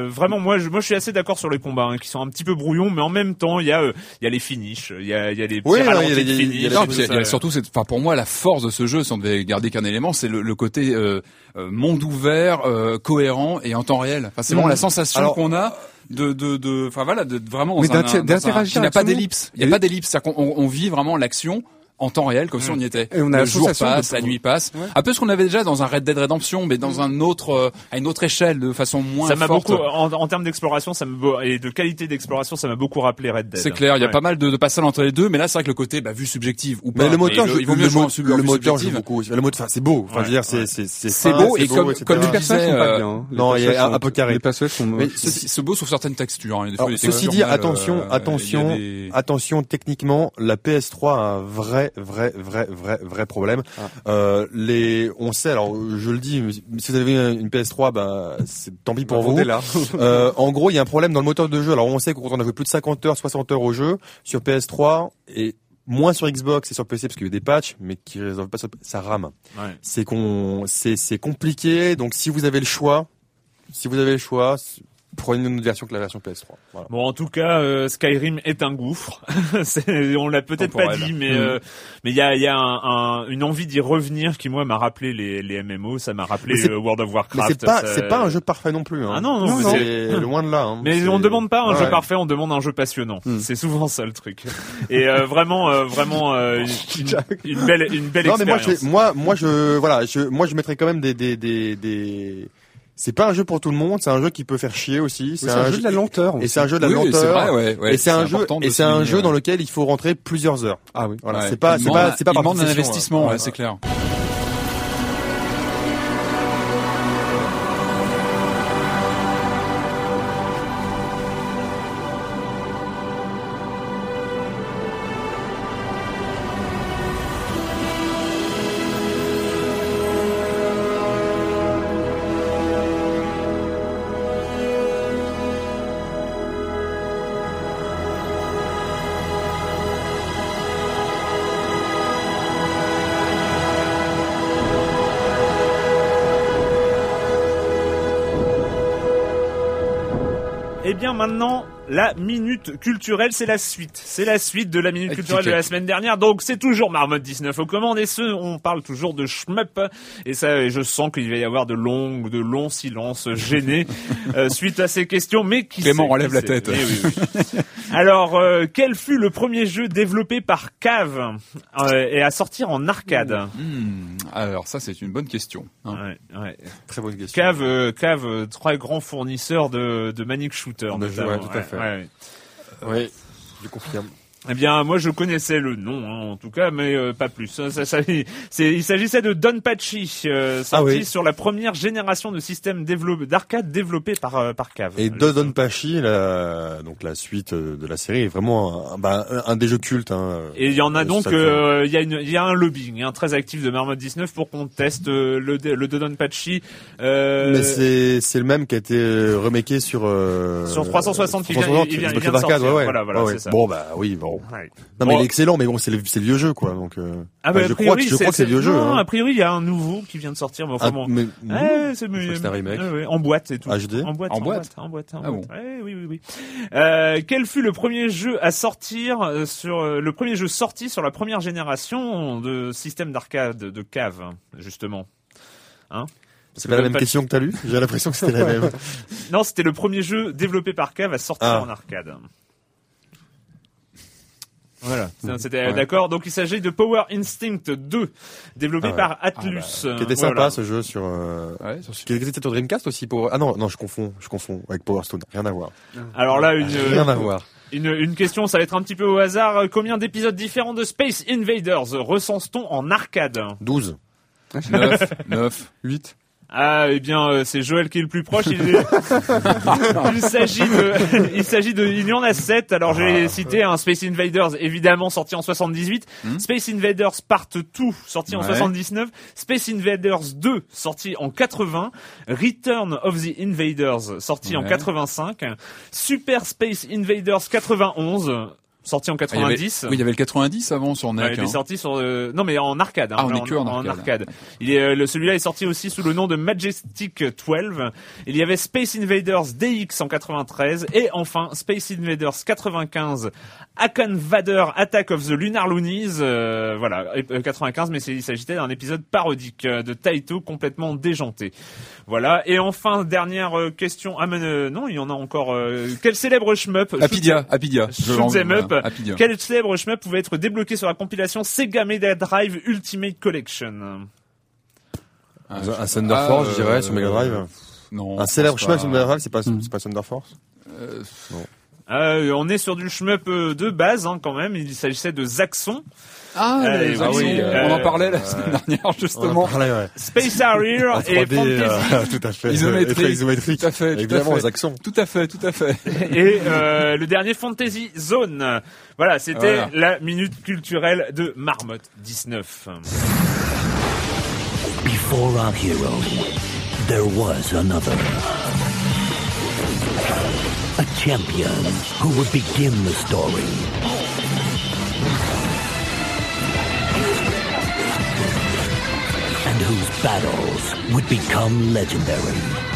vraiment moi je moi je suis assez d'accord sur les combats hein, qui sont un petit peu brouillons, mais en même temps il y a il y a les finishes, il y a il y a les oui, il y a, surtout c'est enfin pour moi la force de ce jeu, si on devait garder qu'un élément, c'est le, le, côté euh, monde ouvert, euh, cohérent et en temps réel. Enfin, c'est vraiment la sensation qu'on a de de de enfin voilà de vraiment d'interagir il n'y a pas d'ellipse. Il n'y a pas d'ellipse. C'est-à-dire qu'on on vit vraiment l'action en temps réel comme si on y était. Et on a le jour passe, la nuit passe. Un peu ce qu'on avait déjà dans un Red Dead Redemption, mais dans un autre, euh, à une autre échelle, de façon moins ça m'a beaucoup, en, termes d'exploration, ça me et de qualité d'exploration, ça m'a beaucoup rappelé Red Dead. C'est clair, il y a pas mal de, de passages entre les deux, mais là c'est vrai que le côté bah, vue subjective ou pas. Mais le moteur, il vaut mieux jouer le moteur joue beaucoup. Le moteur, c'est beau. Enfin, je veux dire, c'est c'est c'est beau et comme comme les personnages sont pas bien. Hein. Non, il y a un peu carré. Les passages sont c'est beau sur certaines textures. Hein. Ceci dit, attention, euh, attention, attention. Techniquement, la PS3 a un vrai, vrai, vrai vrai vrai problème. Ah. Euh, les, on sait, alors je le dis, si vous avez une PS3, bah c'est tant pis pour bah, vous. Là. euh, en gros, il y a un problème dans le moteur de jeu. Alors on sait qu'on a joué plus de 50 heures, 60 heures au jeu sur PS3 et moins sur Xbox et sur PC parce qu'il y a eu des patchs, mais qui résolvent pas ça rame. Ouais. C'est qu'on, c'est c'est compliqué. Donc si vous avez le choix, si vous avez le choix, prenez une autre version que la version PS3. Voilà. Bon, en tout cas, euh, Skyrim est un gouffre. on l'a peut-être pas dit, mais mm. euh, mais il y a, y a un, une envie d'y revenir qui moi m'a rappelé les, les MMO, ça m'a rappelé World of Warcraft. C'est pas c'est pas un jeu parfait non plus. Hein. Ah non, non, non c'est loin de là. Hein. Mais on demande pas un jeu parfait, on demande un jeu passionnant. Mm. C'est souvent ça le truc. Et euh, vraiment vraiment une, une, belle une belle non, expérience. Mais moi, je, moi moi je voilà, je moi je mettrais quand même des des des, des c'est pas un jeu pour tout le monde, c'est un jeu qui peut faire chier aussi. C'est un, jeu de la lenteur. Et c'est un jeu de la lenteur. et c'est un jeu et c'est un jeu dans lequel il faut rentrer plusieurs heures. Ah oui. Voilà, c'est pas c'est pas c'est pas par investissement, c'est clair. Maintenant, la minute culturelle, c'est la suite. C'est la suite de la minute culturelle de la semaine dernière. Donc c'est toujours Marmotte 19 aux commandes et ce, on parle toujours de shmup. Et ça, et je sens qu'il va y avoir de longs, de longs silences gênés euh, suite à ces questions. Mais qui Clément relève qui la tête. Eh oui, oui. Alors, euh, quel fut le premier jeu développé par Cave euh, et à sortir en arcade? Hmm, alors ça c'est une bonne question. hein. Ouais, ouais. Très bonne question. Cave, euh, Cave, euh, très grand fournisseur de, de Manic Shooter. Notamment. ouais, tout à fait. Ouais. Oui, je confirme. Eh bien, moi, je connaissais le nom, hein, en tout cas, mais euh, pas plus. Ça, ça, ça- c'est, il s'agissait de Don Pachi, euh, sorti Ah oui. sur la première génération de systèmes développés, d'arcade développés par, euh, par Cave. Et Le- Dodon Pachi, la, donc la suite euh, de la série, est vraiment un, bah, un, un des jeux cultes. Hein. Et il y en a de donc, euh, il y a une, il y a un lobbying, hein, très actif de Marmot 19 pour qu'on teste euh, le, le Dodon Pachi. Euh, Mais c'est c'est le même qui a été euh, remaké sur euh, Sur 360, il vient- 360, il vient- sur il vient de sortir. ouais, ouais. Voilà, voilà, Ouais, ouais. c'est ça. Bon bah oui, bon. Ouais. Non mais Bon. il est excellent, mais bon c'est le, vieux jeu quoi. Donc euh, Ah, enfin, bah, je a crois que je crois que c'est le vieux jeu. Non, hein. a priori, il y a un nouveau qui vient de sortir, mais enfin Ah, bon. mais Ouais, c'est un remake. Ouais, en boîte et tout. HD? En boîte, En en boîte boîte, en boîte, en Ah boîte. Ouais, oui, oui, oui. Euh, quel fut le premier jeu à sortir euh, sur le premier jeu sorti sur la première génération de système d'arcade de cave, justement? Hein? C'est pas la même Pas- question que t'as lu. J'ai l'impression que c'était la même. Non, c'était le premier jeu développé par Cave à sortir Ah. en arcade. Voilà, c'était Ouais. d'accord. Donc il s'agit de Power Instinct 2, développé Ah ouais. par Atlus. Qui était sympa Voilà. ce jeu sur. Euh... Ouais, sur- Qui était sur Dreamcast aussi pour. Ah non non je confonds je confonds avec Power Stone rien à voir Alors là, une, rien à voir. Une, une question, ça va être un petit peu au hasard. Euh, Combien d'épisodes différents de Space Invaders recense-t-on en arcade? 12 9, 9. 8. Ah, eh bien, euh, c'est Joël qui est le plus proche. Il, est- il s'agit de, il s'agit de, il y en a sept. Alors, j'ai cité un Space Invaders, évidemment, sorti en 78. Space Invaders Part 2, sorti en Ouais. 79. Space Invaders 2, sorti en 80. Return of the Invaders, sorti en Ouais. 85. Super Space Invaders 91, sorti en Ah, il avait- 90. oui, il y avait le 90 avant sur NEC. Ouais, il est hein. sorti sur euh, non mais en arcade. hein, Ah, on est que en arcade. Il est euh, celui-là est sorti aussi sous le nom de Majestic 12. Il y avait Space Invaders DX en 93 et enfin Space Invaders 95 Akan Vader Attack of the Lunar Loonies euh, voilà et- euh, 95 mais il s'agissait d'un épisode parodique euh, de Taito complètement déjanté. Voilà et enfin dernière euh, question ah mais non il y en a encore euh, quel célèbre shmup? Apidia, Apidia. Shoot up. Quel célèbre shmup pouvait être débloqué sur la compilation Sega Mega Drive Ultimate Collection Ah, un Thunder Force ah, je dirais sur euh, Mega Drive Non. un célèbre chemin pas. sur Mega Drive c'est pas c'est pas Thunder Force Euh, Euh, on est sur du shmup euh, de base hein, quand même. Il s'agissait de Zaxxon, Ah, Euh, les ah oui, euh, on en parlait la semaine dernière on justement. en parlait ouais Space Harrier et 3D Fantasy. euh, tout à fait Isométrique. Isométrique Tout à fait, tout à évidemment fait. les Tout à fait, tout à fait. et euh, le dernier Fantasy Zone. Voilà, c'était Voilà. la minute culturelle de Marmotte 19. Before our hero, there was another. A champion who would begin the story. And whose battles would become legendary.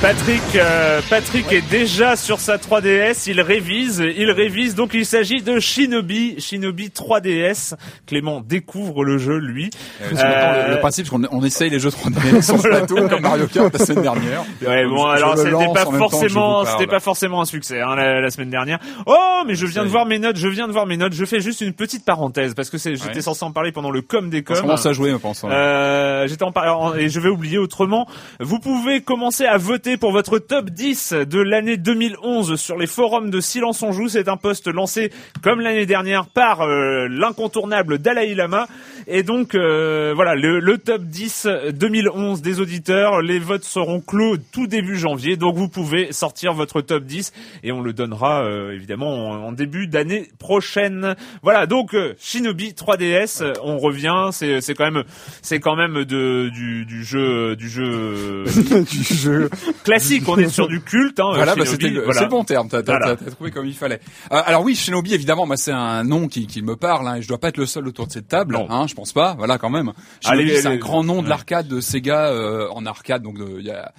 Patrick, euh, Patrick est déjà sur sa 3DS. Il révise, il révise. Donc il s'agit de Shinobi, Shinobi 3DS. Clément découvre le jeu, lui. Euh, maintenant le, le principe, c'est qu'on on essaye les jeux 3D sur plateau comme Mario Kart la semaine dernière. Ouais, bon, je- alors c'était pas forcément, c'était pas forcément un succès hein, la, la semaine dernière. Oh, mais je viens de voir mes notes, je viens de voir mes notes. Je fais juste une petite parenthèse parce que j'étais Ouais. censé en parler pendant le com des On coms. commence à jouer, je pense. hein. Euh, j'étais en par- et je vais oublier autrement. Vous pouvez commencer à voter pour votre top 10 de l'année 2011 sur les forums de Silence on joue. C'est un post lancé comme l'année dernière par euh, l'incontournable Dalai Lama. Et donc euh, voilà le, le top 10 2011 des auditeurs. Les votes seront clos tout début janvier. Donc vous pouvez sortir votre top 10 et on le donnera euh, évidemment en, en début d'année prochaine. Voilà donc euh, Shinobi 3DS. euh, On revient. C'est c'est quand même c'est quand même de du, du jeu du jeu du jeu. classique. On est sur du culte. Hein, Voilà, bah, c'était voilà. c'est le bon terme. T'as, Voilà. trouvé comme il fallait. Euh, alors oui, Shinobi, évidemment, moi c'est un nom qui, qui me parle. Hein, et je dois pas être le seul autour de cette table. Non. Hein, je pense pas. Voilà, quand même. Shinobi, c'est un grand nom de l'arcade de Sega euh, en arcade. Donc il y a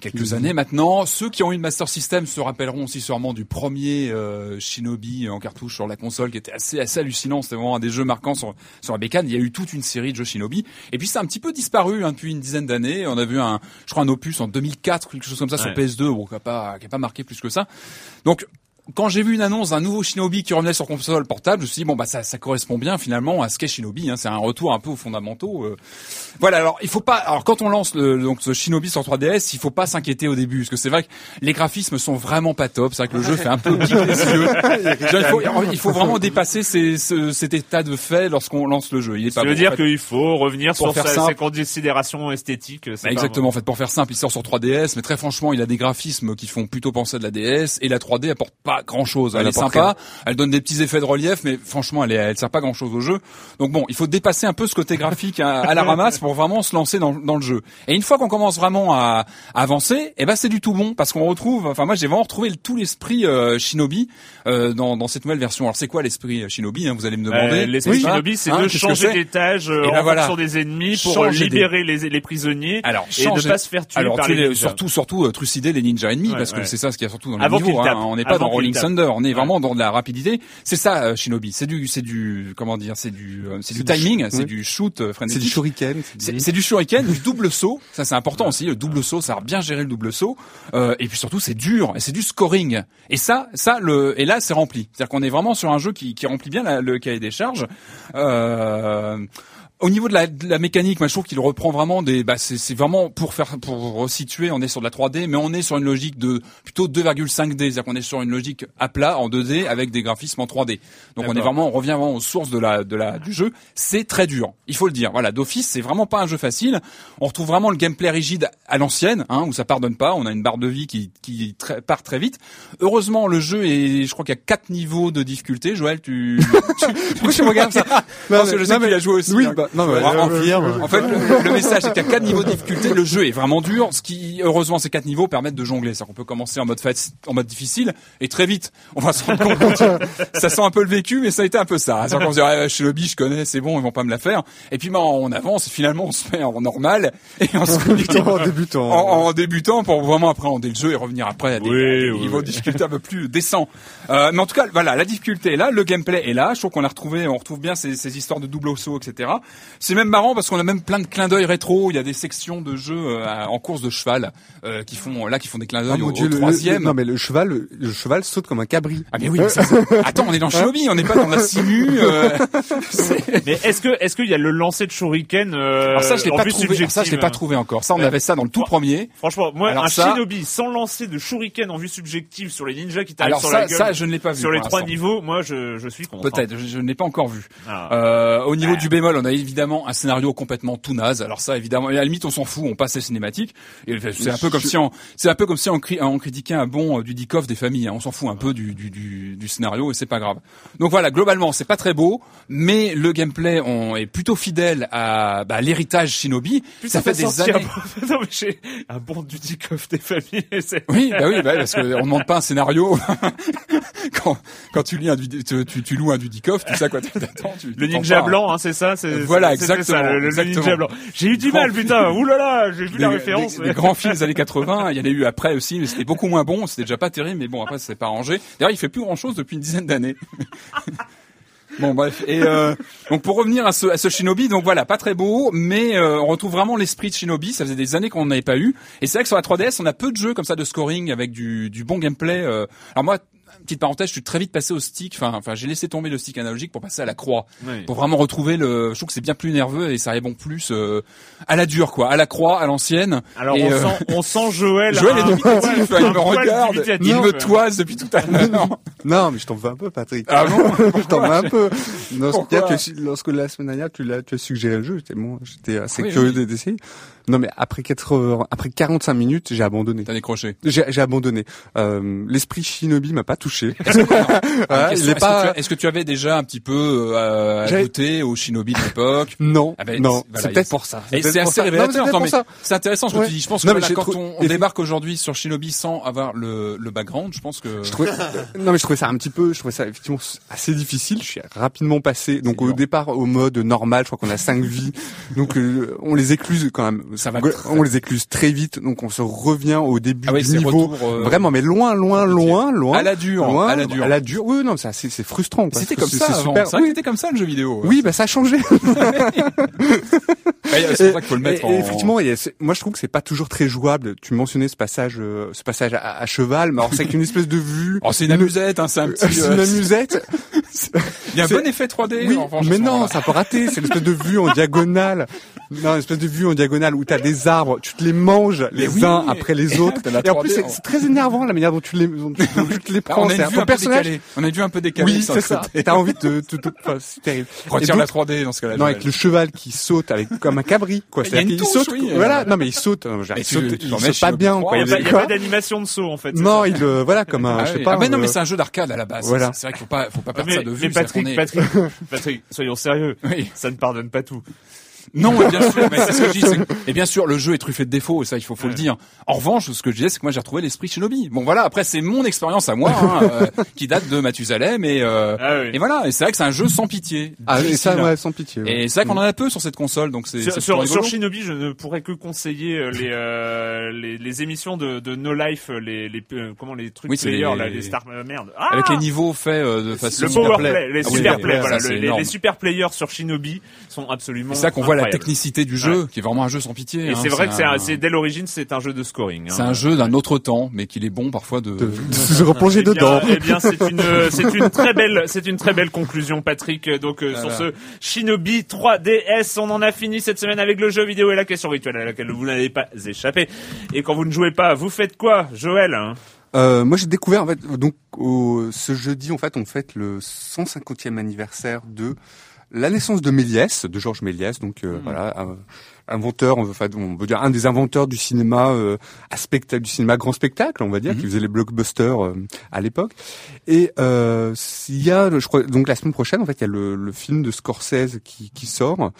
quelques années maintenant. Ceux qui ont eu le Master System se rappelleront aussi sûrement du premier euh, Shinobi en cartouche sur la console, qui était assez assez hallucinant. C'était vraiment un des jeux marquants sur sur la bécane. Il y a eu toute une série de jeux Shinobi. Et puis c'est un petit peu disparu hein, depuis une dizaine d'années. On a vu un, je crois un opus en 2004, quelque chose comme ça sur Ouais. PS2, bon, qui a pas qui a pas marqué plus que ça. Donc quand j'ai vu une annonce d'un nouveau Shinobi qui revenait sur console portable, je me suis dit bon bah ça, ça correspond bien finalement à ce qu'est Shinobi. Hein, c'est un retour un peu aux fondamentaux. euh. Voilà. Alors il faut pas. Alors quand on lance le, donc ce Shinobi sur 3DS, il faut pas s'inquiéter au début parce que c'est vrai que les graphismes sont vraiment pas top. C'est vrai que le jeu fait un peu pique les yeux. Il, faut, il faut vraiment dépasser ces- ce- cet état de fait lorsqu'on lance le jeu. Il est pas Ça veut bon, dire en fait. qu'il faut revenir Pour sur faire sa- simple. ses considérations esthétiques. Bah, exactement. En fait, pour faire simple, il sort sur 3DS, mais très franchement, il a des graphismes qui font plutôt penser à de la DS, et la 3D apporte pas grand chose. Elle, Elle est sympa, elle donne des petits effets de relief, mais franchement, elle, est, elle sert pas grand chose au jeu. Donc bon, il faut dépasser un peu ce côté graphique à, à la ramasse pour vraiment se lancer dans, dans le jeu. Et une fois qu'on commence vraiment à, à avancer, eh ben c'est du tout bon parce qu'on retrouve. Enfin, moi, j'ai vraiment retrouvé tout l'esprit euh, Shinobi euh, dans, dans cette nouvelle version. Alors, c'est quoi l'esprit euh, Shinobi hein, Vous allez me demander. Euh, L'esprit Oui, Shinobi, c'est hein, de changer d'étage euh, Et en ben voilà. fonction des ennemis pour Changer des- libérer les, les prisonniers Alors, et de changer- pas se faire tuer Alors, par les les- surtout, surtout euh, trucider les ninjas ennemis, Ouais, parce que ouais. c'est ça ce qu'il y a surtout dans le Avant niveau. hein. On n'est pas dans Rolling. Thunder, on est vraiment dans de la rapidité. C'est ça, euh, Shinobi. C'est du, c'est du, comment dire, c'est du, euh, c'est du timing, c'est du shoot euh, C'est du shuriken. C'est du shuriken, du double saut. Ça, c'est important aussi. Le double saut, ça a bien géré le double saut. Euh, et puis surtout, c'est dur et c'est du scoring. Et ça, ça, le, et là, c'est rempli. C'est-à-dire qu'on est vraiment sur un jeu qui, qui remplit bien la- le cahier des charges. Euh, au niveau de la, de la mécanique, moi je trouve qu'il reprend vraiment des. Bah, c'est c'est vraiment pour faire pour resituer. On est sur de la 3D, mais on est sur une logique de plutôt 2,5D, c'est-à-dire qu'on est sur une logique à plat en 2D avec des graphismes en 3D. Donc on est vraiment, on revient vraiment aux sources de la de la du jeu. C'est très dur, il faut le dire. Voilà, d'office, c'est vraiment pas un jeu facile. On retrouve vraiment le gameplay rigide à l'ancienne, hein, où ça pardonne pas. On a une barre de vie qui qui très- part très vite. Heureusement, le jeu est, je crois qu'il y a quatre niveaux de difficulté. Joël, tu, tu pourquoi tu me regardes ça? Parce que je sais que tu y as joué aussi. Oui, hein. bah, non, mais, en- en fait, le, le message c'est qu'il y a quatre niveaux de difficulté. Le jeu est vraiment dur. Ce qui, heureusement, ces quatre niveaux permettent de jongler. C'est-à-dire qu'on peut commencer en mode en mode difficile et très vite, on va se rendre compte. que ça sent un peu le vécu, mais ça a été un peu ça. C'est-à-dire qu'on se dit, ah, chez le je connais, c'est bon, ils vont pas me la faire. Et puis, bah, on avance. Et finalement, on se met en normal et on se en débutant. en, en débutant pour vraiment appréhender le jeu et revenir après à des, Oui, à des oui, niveaux oui. de difficulté un peu plus décents. Euh, mais en tout cas, voilà, la difficulté est là, le gameplay est là. Je trouve qu'on a retrouvé, on retrouve bien ces, ces histoires de double saut, etc. C'est même marrant parce qu'on a même plein de clins d'œil rétro. Il y a des sections de jeux euh, en course de cheval euh, qui font là qui font des clins Ah, d'œil mon au, Dieu, au le- le- troisième. non mais le cheval, le, le cheval saute comme un cabri. Ah mais oui, mais ça, c'est- attends, on est dans Shinobi, on n'est pas dans la simu. euh, c'est- Mais est-ce que est-ce qu'il y a le lancer de shuriken euh, Alors ça, je l'ai en pas vue trouvé. alors ça, je l'ai pas trouvé encore. Ça, on Ouais. avait ça dans le tout premier. Franchement, moi, Alors un ça- shinobi sans lancer de shuriken en vue subjective sur les ninjas qui t'arrivent Alors sur ça, la gueule, ça, je ne l'ai pas vu. sur les trois niveaux, moi, je, je suis contre. Peut-être, je, je ne l'ai pas encore vu. Ah. Euh, au niveau du bémol, on a évidemment un scénario complètement tout naze. Alors ça, évidemment, à la limite, on s'en fout, on passe les cinématiques. Et c'est un peu comme si on, c'est un peu comme si on, cri- on critiquait un bon euh, du Dikov des familles. hein. On s'en fout un peu du, du, du, du scénario et c'est pas grave. Donc voilà, globalement, c'est pas très beau, mais le gameplay on est plutôt fidèle à bah, l'héritage Shinobi. Ça fait des années. Un... bon- non, mais un bon Dudikoff des familles. c'est- Oui, bah oui, bah, parce qu'on ne demande pas un scénario. quand, quand tu lis un tu, tu, tu loues un Dudikov, tu sais à quoi t'attends. tu- Le ninja blanc, hein, c'est ça, c'est Voilà, exactement, ça, le, le exactement. ninja blanc. J'ai eu du mal, putain. Là, j'ai vu la référence. des- mais- des grands films des années 80. Il y en a eu après aussi, mais c'était beaucoup moins bon. C'était déjà pas terrible, mais bon, après, c'est pas arrangé. D'ailleurs, il fait plus grand chose depuis une dizaine d'années. Bon bref et euh, donc pour revenir à ce, à ce Shinobi donc voilà pas très beau mais euh, on retrouve vraiment l'esprit de Shinobi ça faisait des années qu'on n'avait pas eu et c'est vrai que sur la 3DS on a peu de jeux comme ça de scoring avec du, du bon gameplay euh. alors moi petite parenthèse je suis très vite passé au stick enfin enfin j'ai laissé tomber le stick analogique pour passer à la croix Oui. pour vraiment retrouver le je trouve que c'est bien plus nerveux et ça répond plus euh, à la dure quoi à la croix à l'ancienne Alors Et, on, euh, sent, on sent Joël. Joël est un dubitatif, il me regarde, il me toise depuis tout à l'heure. Non, mais je t'en veux un peu, Patrick. Ah bon Je t'en veux un peu. Lorsque, lorsque la semaine dernière, tu l'as, tu as suggéré le jeu, j'étais bon, j'étais assez Oui, curieux oui. d'essayer. Non mais après 4 heures, après 45 minutes, j'ai abandonné. T'as décroché. J'ai j'ai abandonné. Euh, L'esprit Shinobi m'a pas touché. Ah, il est Est-ce pas. que, est-ce que tu avais déjà un petit peu euh, goûté au Shinobi de l'époque Non, Ah ben, non, voilà, c'est peut-être pour ça. C'est assez révélateur. c'est intéressant ce que Ouais. tu dis. Je pense Non, que là, quand trou- on, débarque aujourd'hui sur Shinobi sans avoir le, le background, je pense que Je trouvais, non mais je trouvais ça un petit peu, je trouvais ça effectivement assez difficile. Je suis rapidement passé, donc au départ au mode normal, je crois qu'on a cinq vies, donc euh, on les écluse quand même. Ça va on les écluse très vite, donc on se revient au début Ah oui, du niveau. retour, euh, Vraiment, mais loin, loin, loin, loin. à la dure, loin, à la dure. À la dure. Oui, non, c'est assez- c'est frustrant. C'était comme ça avant. super. Oui. c'était comme ça le jeu vidéo. Oui, bah ça a changé. C'est pour ça qu'il faut le mettre Et- en. et effectivement, moi je trouve que c'est pas toujours très jouable. Tu mentionnais ce passage, euh, ce passage à, à cheval, mais alors c'est qu'une espèce de vue. Oh, c'est une amusette, hein, c'est un petit. C'est euh, une amusette. Il y a un bon effet 3D. Oui, en mais non, ça peut rater. C'est l'espèce de vue en diagonale. Non, une espèce de vue en diagonale où t'as des arbres, tu te les manges les oui, uns après les autres. Et en plus, 3D, c'est hein. c'est très énervant la manière dont tu les, dont tu, dont tu te les Ah, prends. on a ton un personnage. On a vue un peu décalée. Oui, c'est ça. Et t'as envie de, de, de- enfin, c'est terrible. Retire Et la donc- 3D dans ce cas-là. Non, avec le cheval qui saute avec comme un cabri, quoi. Il touche, saute. oui, voilà. euh, Non, mais il saute. euh, il saute, il saute pas bien. Il n'y a, pas- d'animation de saut en fait. Non, il, euh, voilà, comme un, Ah, je sais pas. Ah, mais non, euh, mais c'est un jeu d'arcade à la base. Voilà. C'est vrai qu'il faut pas, faut pas perdre ça de vue. mais Patrick, Patrick, Patrick, soyons sérieux. Ça ne pardonne pas tout. Non, mais bien sûr, mais c'est ce que je dis. c'est que- Et bien sûr, le jeu est truffé de défauts, et ça, il faut, faut le dire. En revanche, ce que je disais, c'est que moi, j'ai retrouvé l'esprit Shinobi. Bon, voilà. Après, c'est mon expérience à moi, hein, euh, qui date de Mathusalem, et, euh, Ah oui. et voilà. Et c'est vrai que c'est un jeu sans pitié. Ah, et ça, difficile. ouais, sans pitié. ouais. Et c'est vrai qu'on en a peu sur cette console, donc c'est Sur, c'est sur, plutôt sur rigolo. Shinobi, je ne pourrais que conseiller euh, les, euh, les les émissions de, de No Life, les les euh, comment les trucs Oui, c'est players les- là, les stars euh, merde. Ah Avec les niveaux faits euh, de façon le power play. les Ah oui, super play, ça, voilà, c'est le- les, énorme. les super players sur Shinobi sont absolument. C'est ça qu'on voit la technicité du jeu, qui est vraiment un jeu sans pitié. Et hein. c'est vrai que c'est un- un- c'est dès l'origine, c'est un jeu de scoring. hein. c'est un jeu d'un autre temps, mais qu'il est bon parfois de. de, de se replonger Eh dedans. Eh bien, c'est une, c'est une très belle, c'est une très belle conclusion, Patrick. Donc, euh, Voilà. sur ce Shinobi 3DS, on en a fini cette semaine avec le jeu vidéo et la question rituelle à laquelle vous n'avez pas échappé. Et quand vous ne jouez pas, vous faites quoi, Joël hein? Euh, moi, j'ai découvert en fait donc au, ce jeudi en fait on fête le 150e anniversaire de la naissance de Méliès, de Georges Méliès, donc euh, voilà, un- inventeur, enfin on veut dire un des inventeurs du cinéma euh, à spectacle, du cinéma grand spectacle, on va dire, qui faisait les blockbusters euh, à l'époque. Et euh, il y a, je crois, donc la semaine prochaine en fait, il y a le, le film de Scorsese qui, qui sort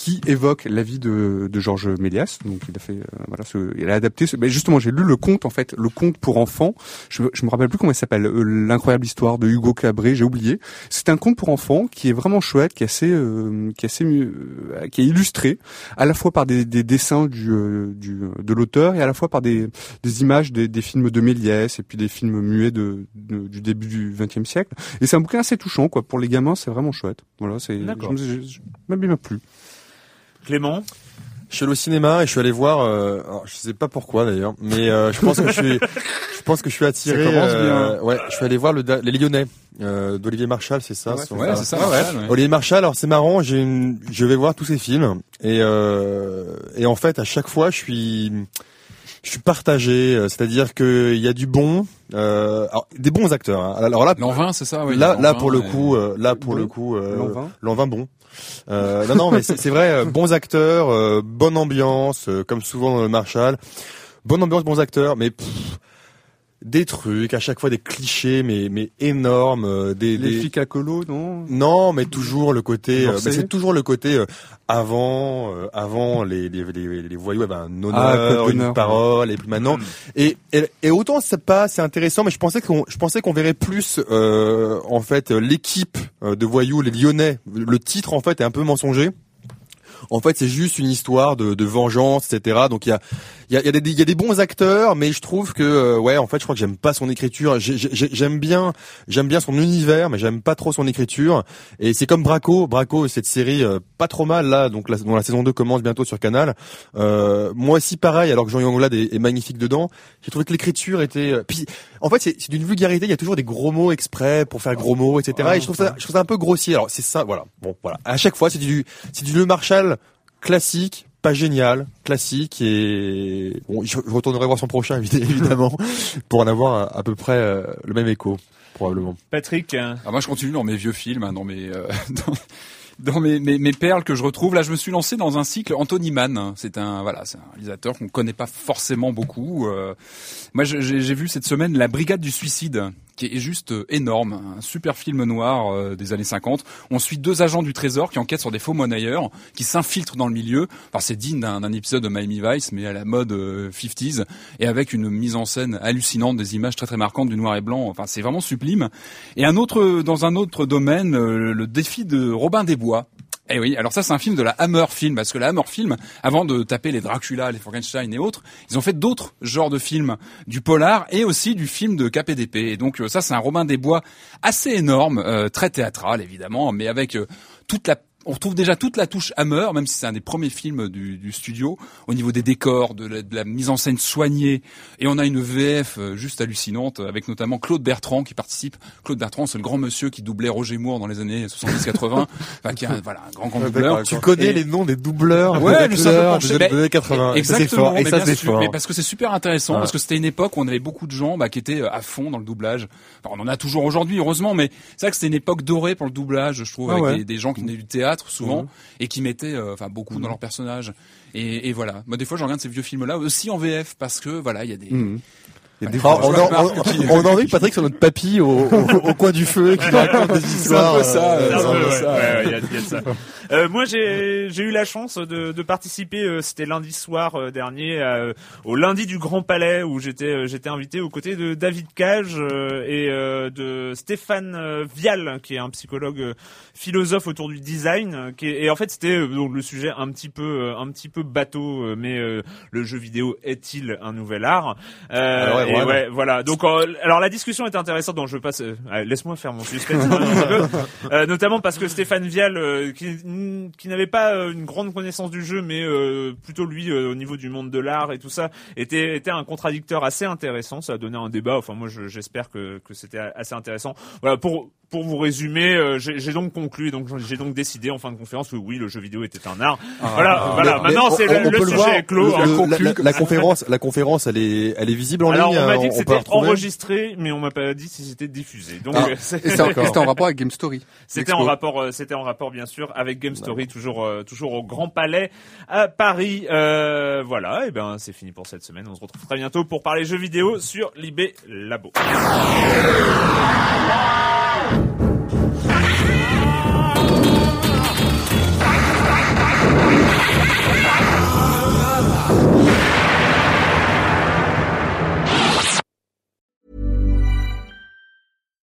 qui évoque la vie de, de Georges Méliès. Donc il a fait, euh, voilà, ce, il a adapté. Ce, mais justement, j'ai lu le conte en fait, le conte pour enfants. Je, je me rappelle plus comment il s'appelle, euh, l'incroyable histoire de Hugo Cabré. J'ai oublié. C'est un conte pour enfants qui est vraiment chouette, qui est assez, euh, qui est assez, euh, qui est illustré à la fois par des, des dessins du, euh, du de l'auteur et à la fois par des, des images des, des films de Méliès et puis des films muets de, de- du début du XXe siècle. Et c'est un bouquin assez touchant, quoi. Pour les gamins, c'est vraiment chouette. Voilà, c'est, même m'a plu. Clément Je suis allé au cinéma et je suis allé voir. Euh, alors, je sais pas pourquoi d'ailleurs, mais euh, je pense que je suis, je pense que je suis attiré. Ça commence euh, ouais, je suis allé voir le, les Lyonnais euh, d'Olivier Marchal, c'est ça. Ouais, c'est Ouais, ça. Ouais. Olivier Marchal, alors c'est marrant, j'ai une, je vais voir tous ces films et euh, et en fait à chaque fois je suis je suis partagé, euh, c'est-à-dire que il y a du bon, euh, alors, des bons acteurs. hein. Alors là, L'an 20, c'est ça. oui, là, là l'an pour le 20, coup, et- là pour le coup, euh, L'an 20. l'an 20 bon. Euh, non, non, mais c'est vrai, euh, bons acteurs, euh, bonne ambiance, euh, comme souvent dans le Marshall. Bonne ambiance, bons acteurs, mais des trucs, à chaque fois des clichés, mais mais énormes, euh, des, Les des- flics à colo, non? Non, mais toujours le côté, euh, c'est toujours le côté euh, avant, euh, avant les, les, les, les voyous avaient un Ah, honneur, code une parole, et puis maintenant, et, et, et autant c'est pas, c'est intéressant, mais je pensais qu'on, je pensais qu'on verrait plus, euh, en fait, l'équipe euh, de voyous, les Lyonnais. Le titre en fait est un peu mensonger. En fait, c'est juste une histoire de, de vengeance, etc. Donc il y a, y a, y, a des- y a des bons acteurs, mais je trouve que, euh, ouais, en fait, je crois que j'aime pas son écriture. J'ai- j'ai- J'aime bien, j'aime bien son univers, mais j'aime pas trop son écriture. Et c'est comme Braco, Braco, cette série euh, pas trop mal là, donc la, dont la saison 2 commence bientôt sur Canal. Euh, moi aussi pareil, alors que Jean Anglade est, est magnifique dedans. J'ai trouvé que l'écriture était, euh, puis en fait c'est c'est d'une vulgarité. Il y a toujours des gros mots exprès pour faire gros mots, etc. et je trouve ça, je trouve ça un peu grossier. Alors c'est ça, voilà. Bon, voilà. À chaque fois, c'est du, c'est du Le Marshall classique, pas génial, classique et bon, je, retournerai voir son prochain évi- évidemment pour en avoir à, peu près euh, le même écho probablement. Patrick hein Ah, moi, je continue dans mes vieux films, hein, dans mes, euh, dans dans mes, mes, mes perles que je retrouve. Là, je me suis lancé dans un cycle Anthony Mann. C'est un voilà, c'est un réalisateur qu'on connaît pas forcément beaucoup. Euh, moi, j'ai vu cette semaine La Brigade du suicide, qui est juste euh, énorme, un super film noir euh, des années 50. On suit deux agents du Trésor qui enquêtent sur des faux monnayeurs, qui s'infiltrent dans le milieu. Enfin, c'est digne d'un épisode de Miami Vice, mais à la mode euh, 50s et avec une mise en scène hallucinante, des images très très marquantes du noir et blanc. Enfin, c'est vraiment sublime. Et un autre, dans un autre domaine, euh, le défi de Robin des Bois. Eh oui, alors ça c'est un film de la Hammer Film, parce que la Hammer Film, avant de taper les Dracula, les Frankenstein et autres, ils ont fait d'autres genres de films, du polar et aussi du film de KPDP. Et donc euh, ça c'est un Robin des Bois assez énorme, euh, très théâtral évidemment, mais avec euh, toute la on retrouve déjà toute la touche Hammer, même si c'est un des premiers films du, du studio, au niveau des décors, de la, de la mise en scène soignée, et on a une VF euh, juste hallucinante, avec notamment Claude Bertrand qui participe. Claude Bertrand, c'est le grand monsieur qui doublait Roger Moore dans les années 70-80, enfin, qui est un, voilà, un grand grand doubleur. Tu connais Et- les noms des doubleurs, Ouais, des acteurs des années 80. Et ça, c'est Exactement, fort. Et ça, bien c'est sûr, fort. mais parce que c'est super intéressant, Ouais. parce que c'était une époque où on avait beaucoup de gens bah, qui étaient euh, à fond dans le doublage. Enfin, on en a toujours aujourd'hui, heureusement, mais c'est vrai que c'était une époque dorée pour le doublage, je trouve, Ah avec ouais. des, des gens qui venaient du théâtre souvent Mhm. et qui mettaient, euh, enfin, beaucoup dans leurs personnages. Et, et voilà. Moi, des fois, je regarde ces vieux films-là aussi en VF parce que voilà, il y a des. Ah, on, Marc on, on a envie Patrick soit notre papy au, au, au coin du feu, qui nous raconte des C'est un histoires. peu ça, euh, euh, C'est un c'est un peu, peu ouais, ça. ouais, ouais, y a- y a de ça. Euh, moi, j'ai j'ai eu la chance de, de participer. euh, C'était lundi soir euh, dernier euh, au lundi du Grand Palais où j'étais euh, j'étais invité aux côtés de David Cage euh, et euh, de Stéphane euh, Vial, qui est un psychologue euh, philosophe autour du design. euh, Qui est- et en fait, c'était euh, donc le sujet un petit peu euh, un petit peu bateau, euh, mais euh, le jeu vidéo est-il un nouvel art? Euh, Ah ouais, et voilà. ouais, voilà. Donc, euh, alors la discussion est intéressante. Donc, je passe. euh, Laisse-moi faire mon suspense. Euh, notamment parce que Stéphane Vial, euh, qui, qui n'avait pas euh, une grande connaissance du jeu, mais euh, plutôt lui euh, au niveau du monde de l'art et tout ça, était était un contradicteur assez intéressant. Ça a donné un débat. Enfin, moi, je- j'espère que que c'était assez intéressant. Voilà pour pour vous résumer, euh, j'ai j'ai donc conclu, donc j'ai donc décidé en fin de conférence que oui, le jeu vidéo était un art. voilà, voilà. Mais Maintenant, on- c'est le, sujet voir, est clos. le- hein. le- la, la- la conférence, la conférence, elle est, elle est visible en Alors, ligne. on m'a dit hein, que c'était enregistré, mais on m'a pas dit si c'était diffusé. Donc, Ah, euh, c'était en, rapport avec Game Story. C'était en rapport, euh, c'était en rapport bien sûr avec Game Story, toujours, euh, toujours au Grand Palais à Paris. Euh, voilà, et ben c'est fini pour cette semaine. On se retrouve très bientôt pour parler jeux vidéo sur Libé Labo. Fala!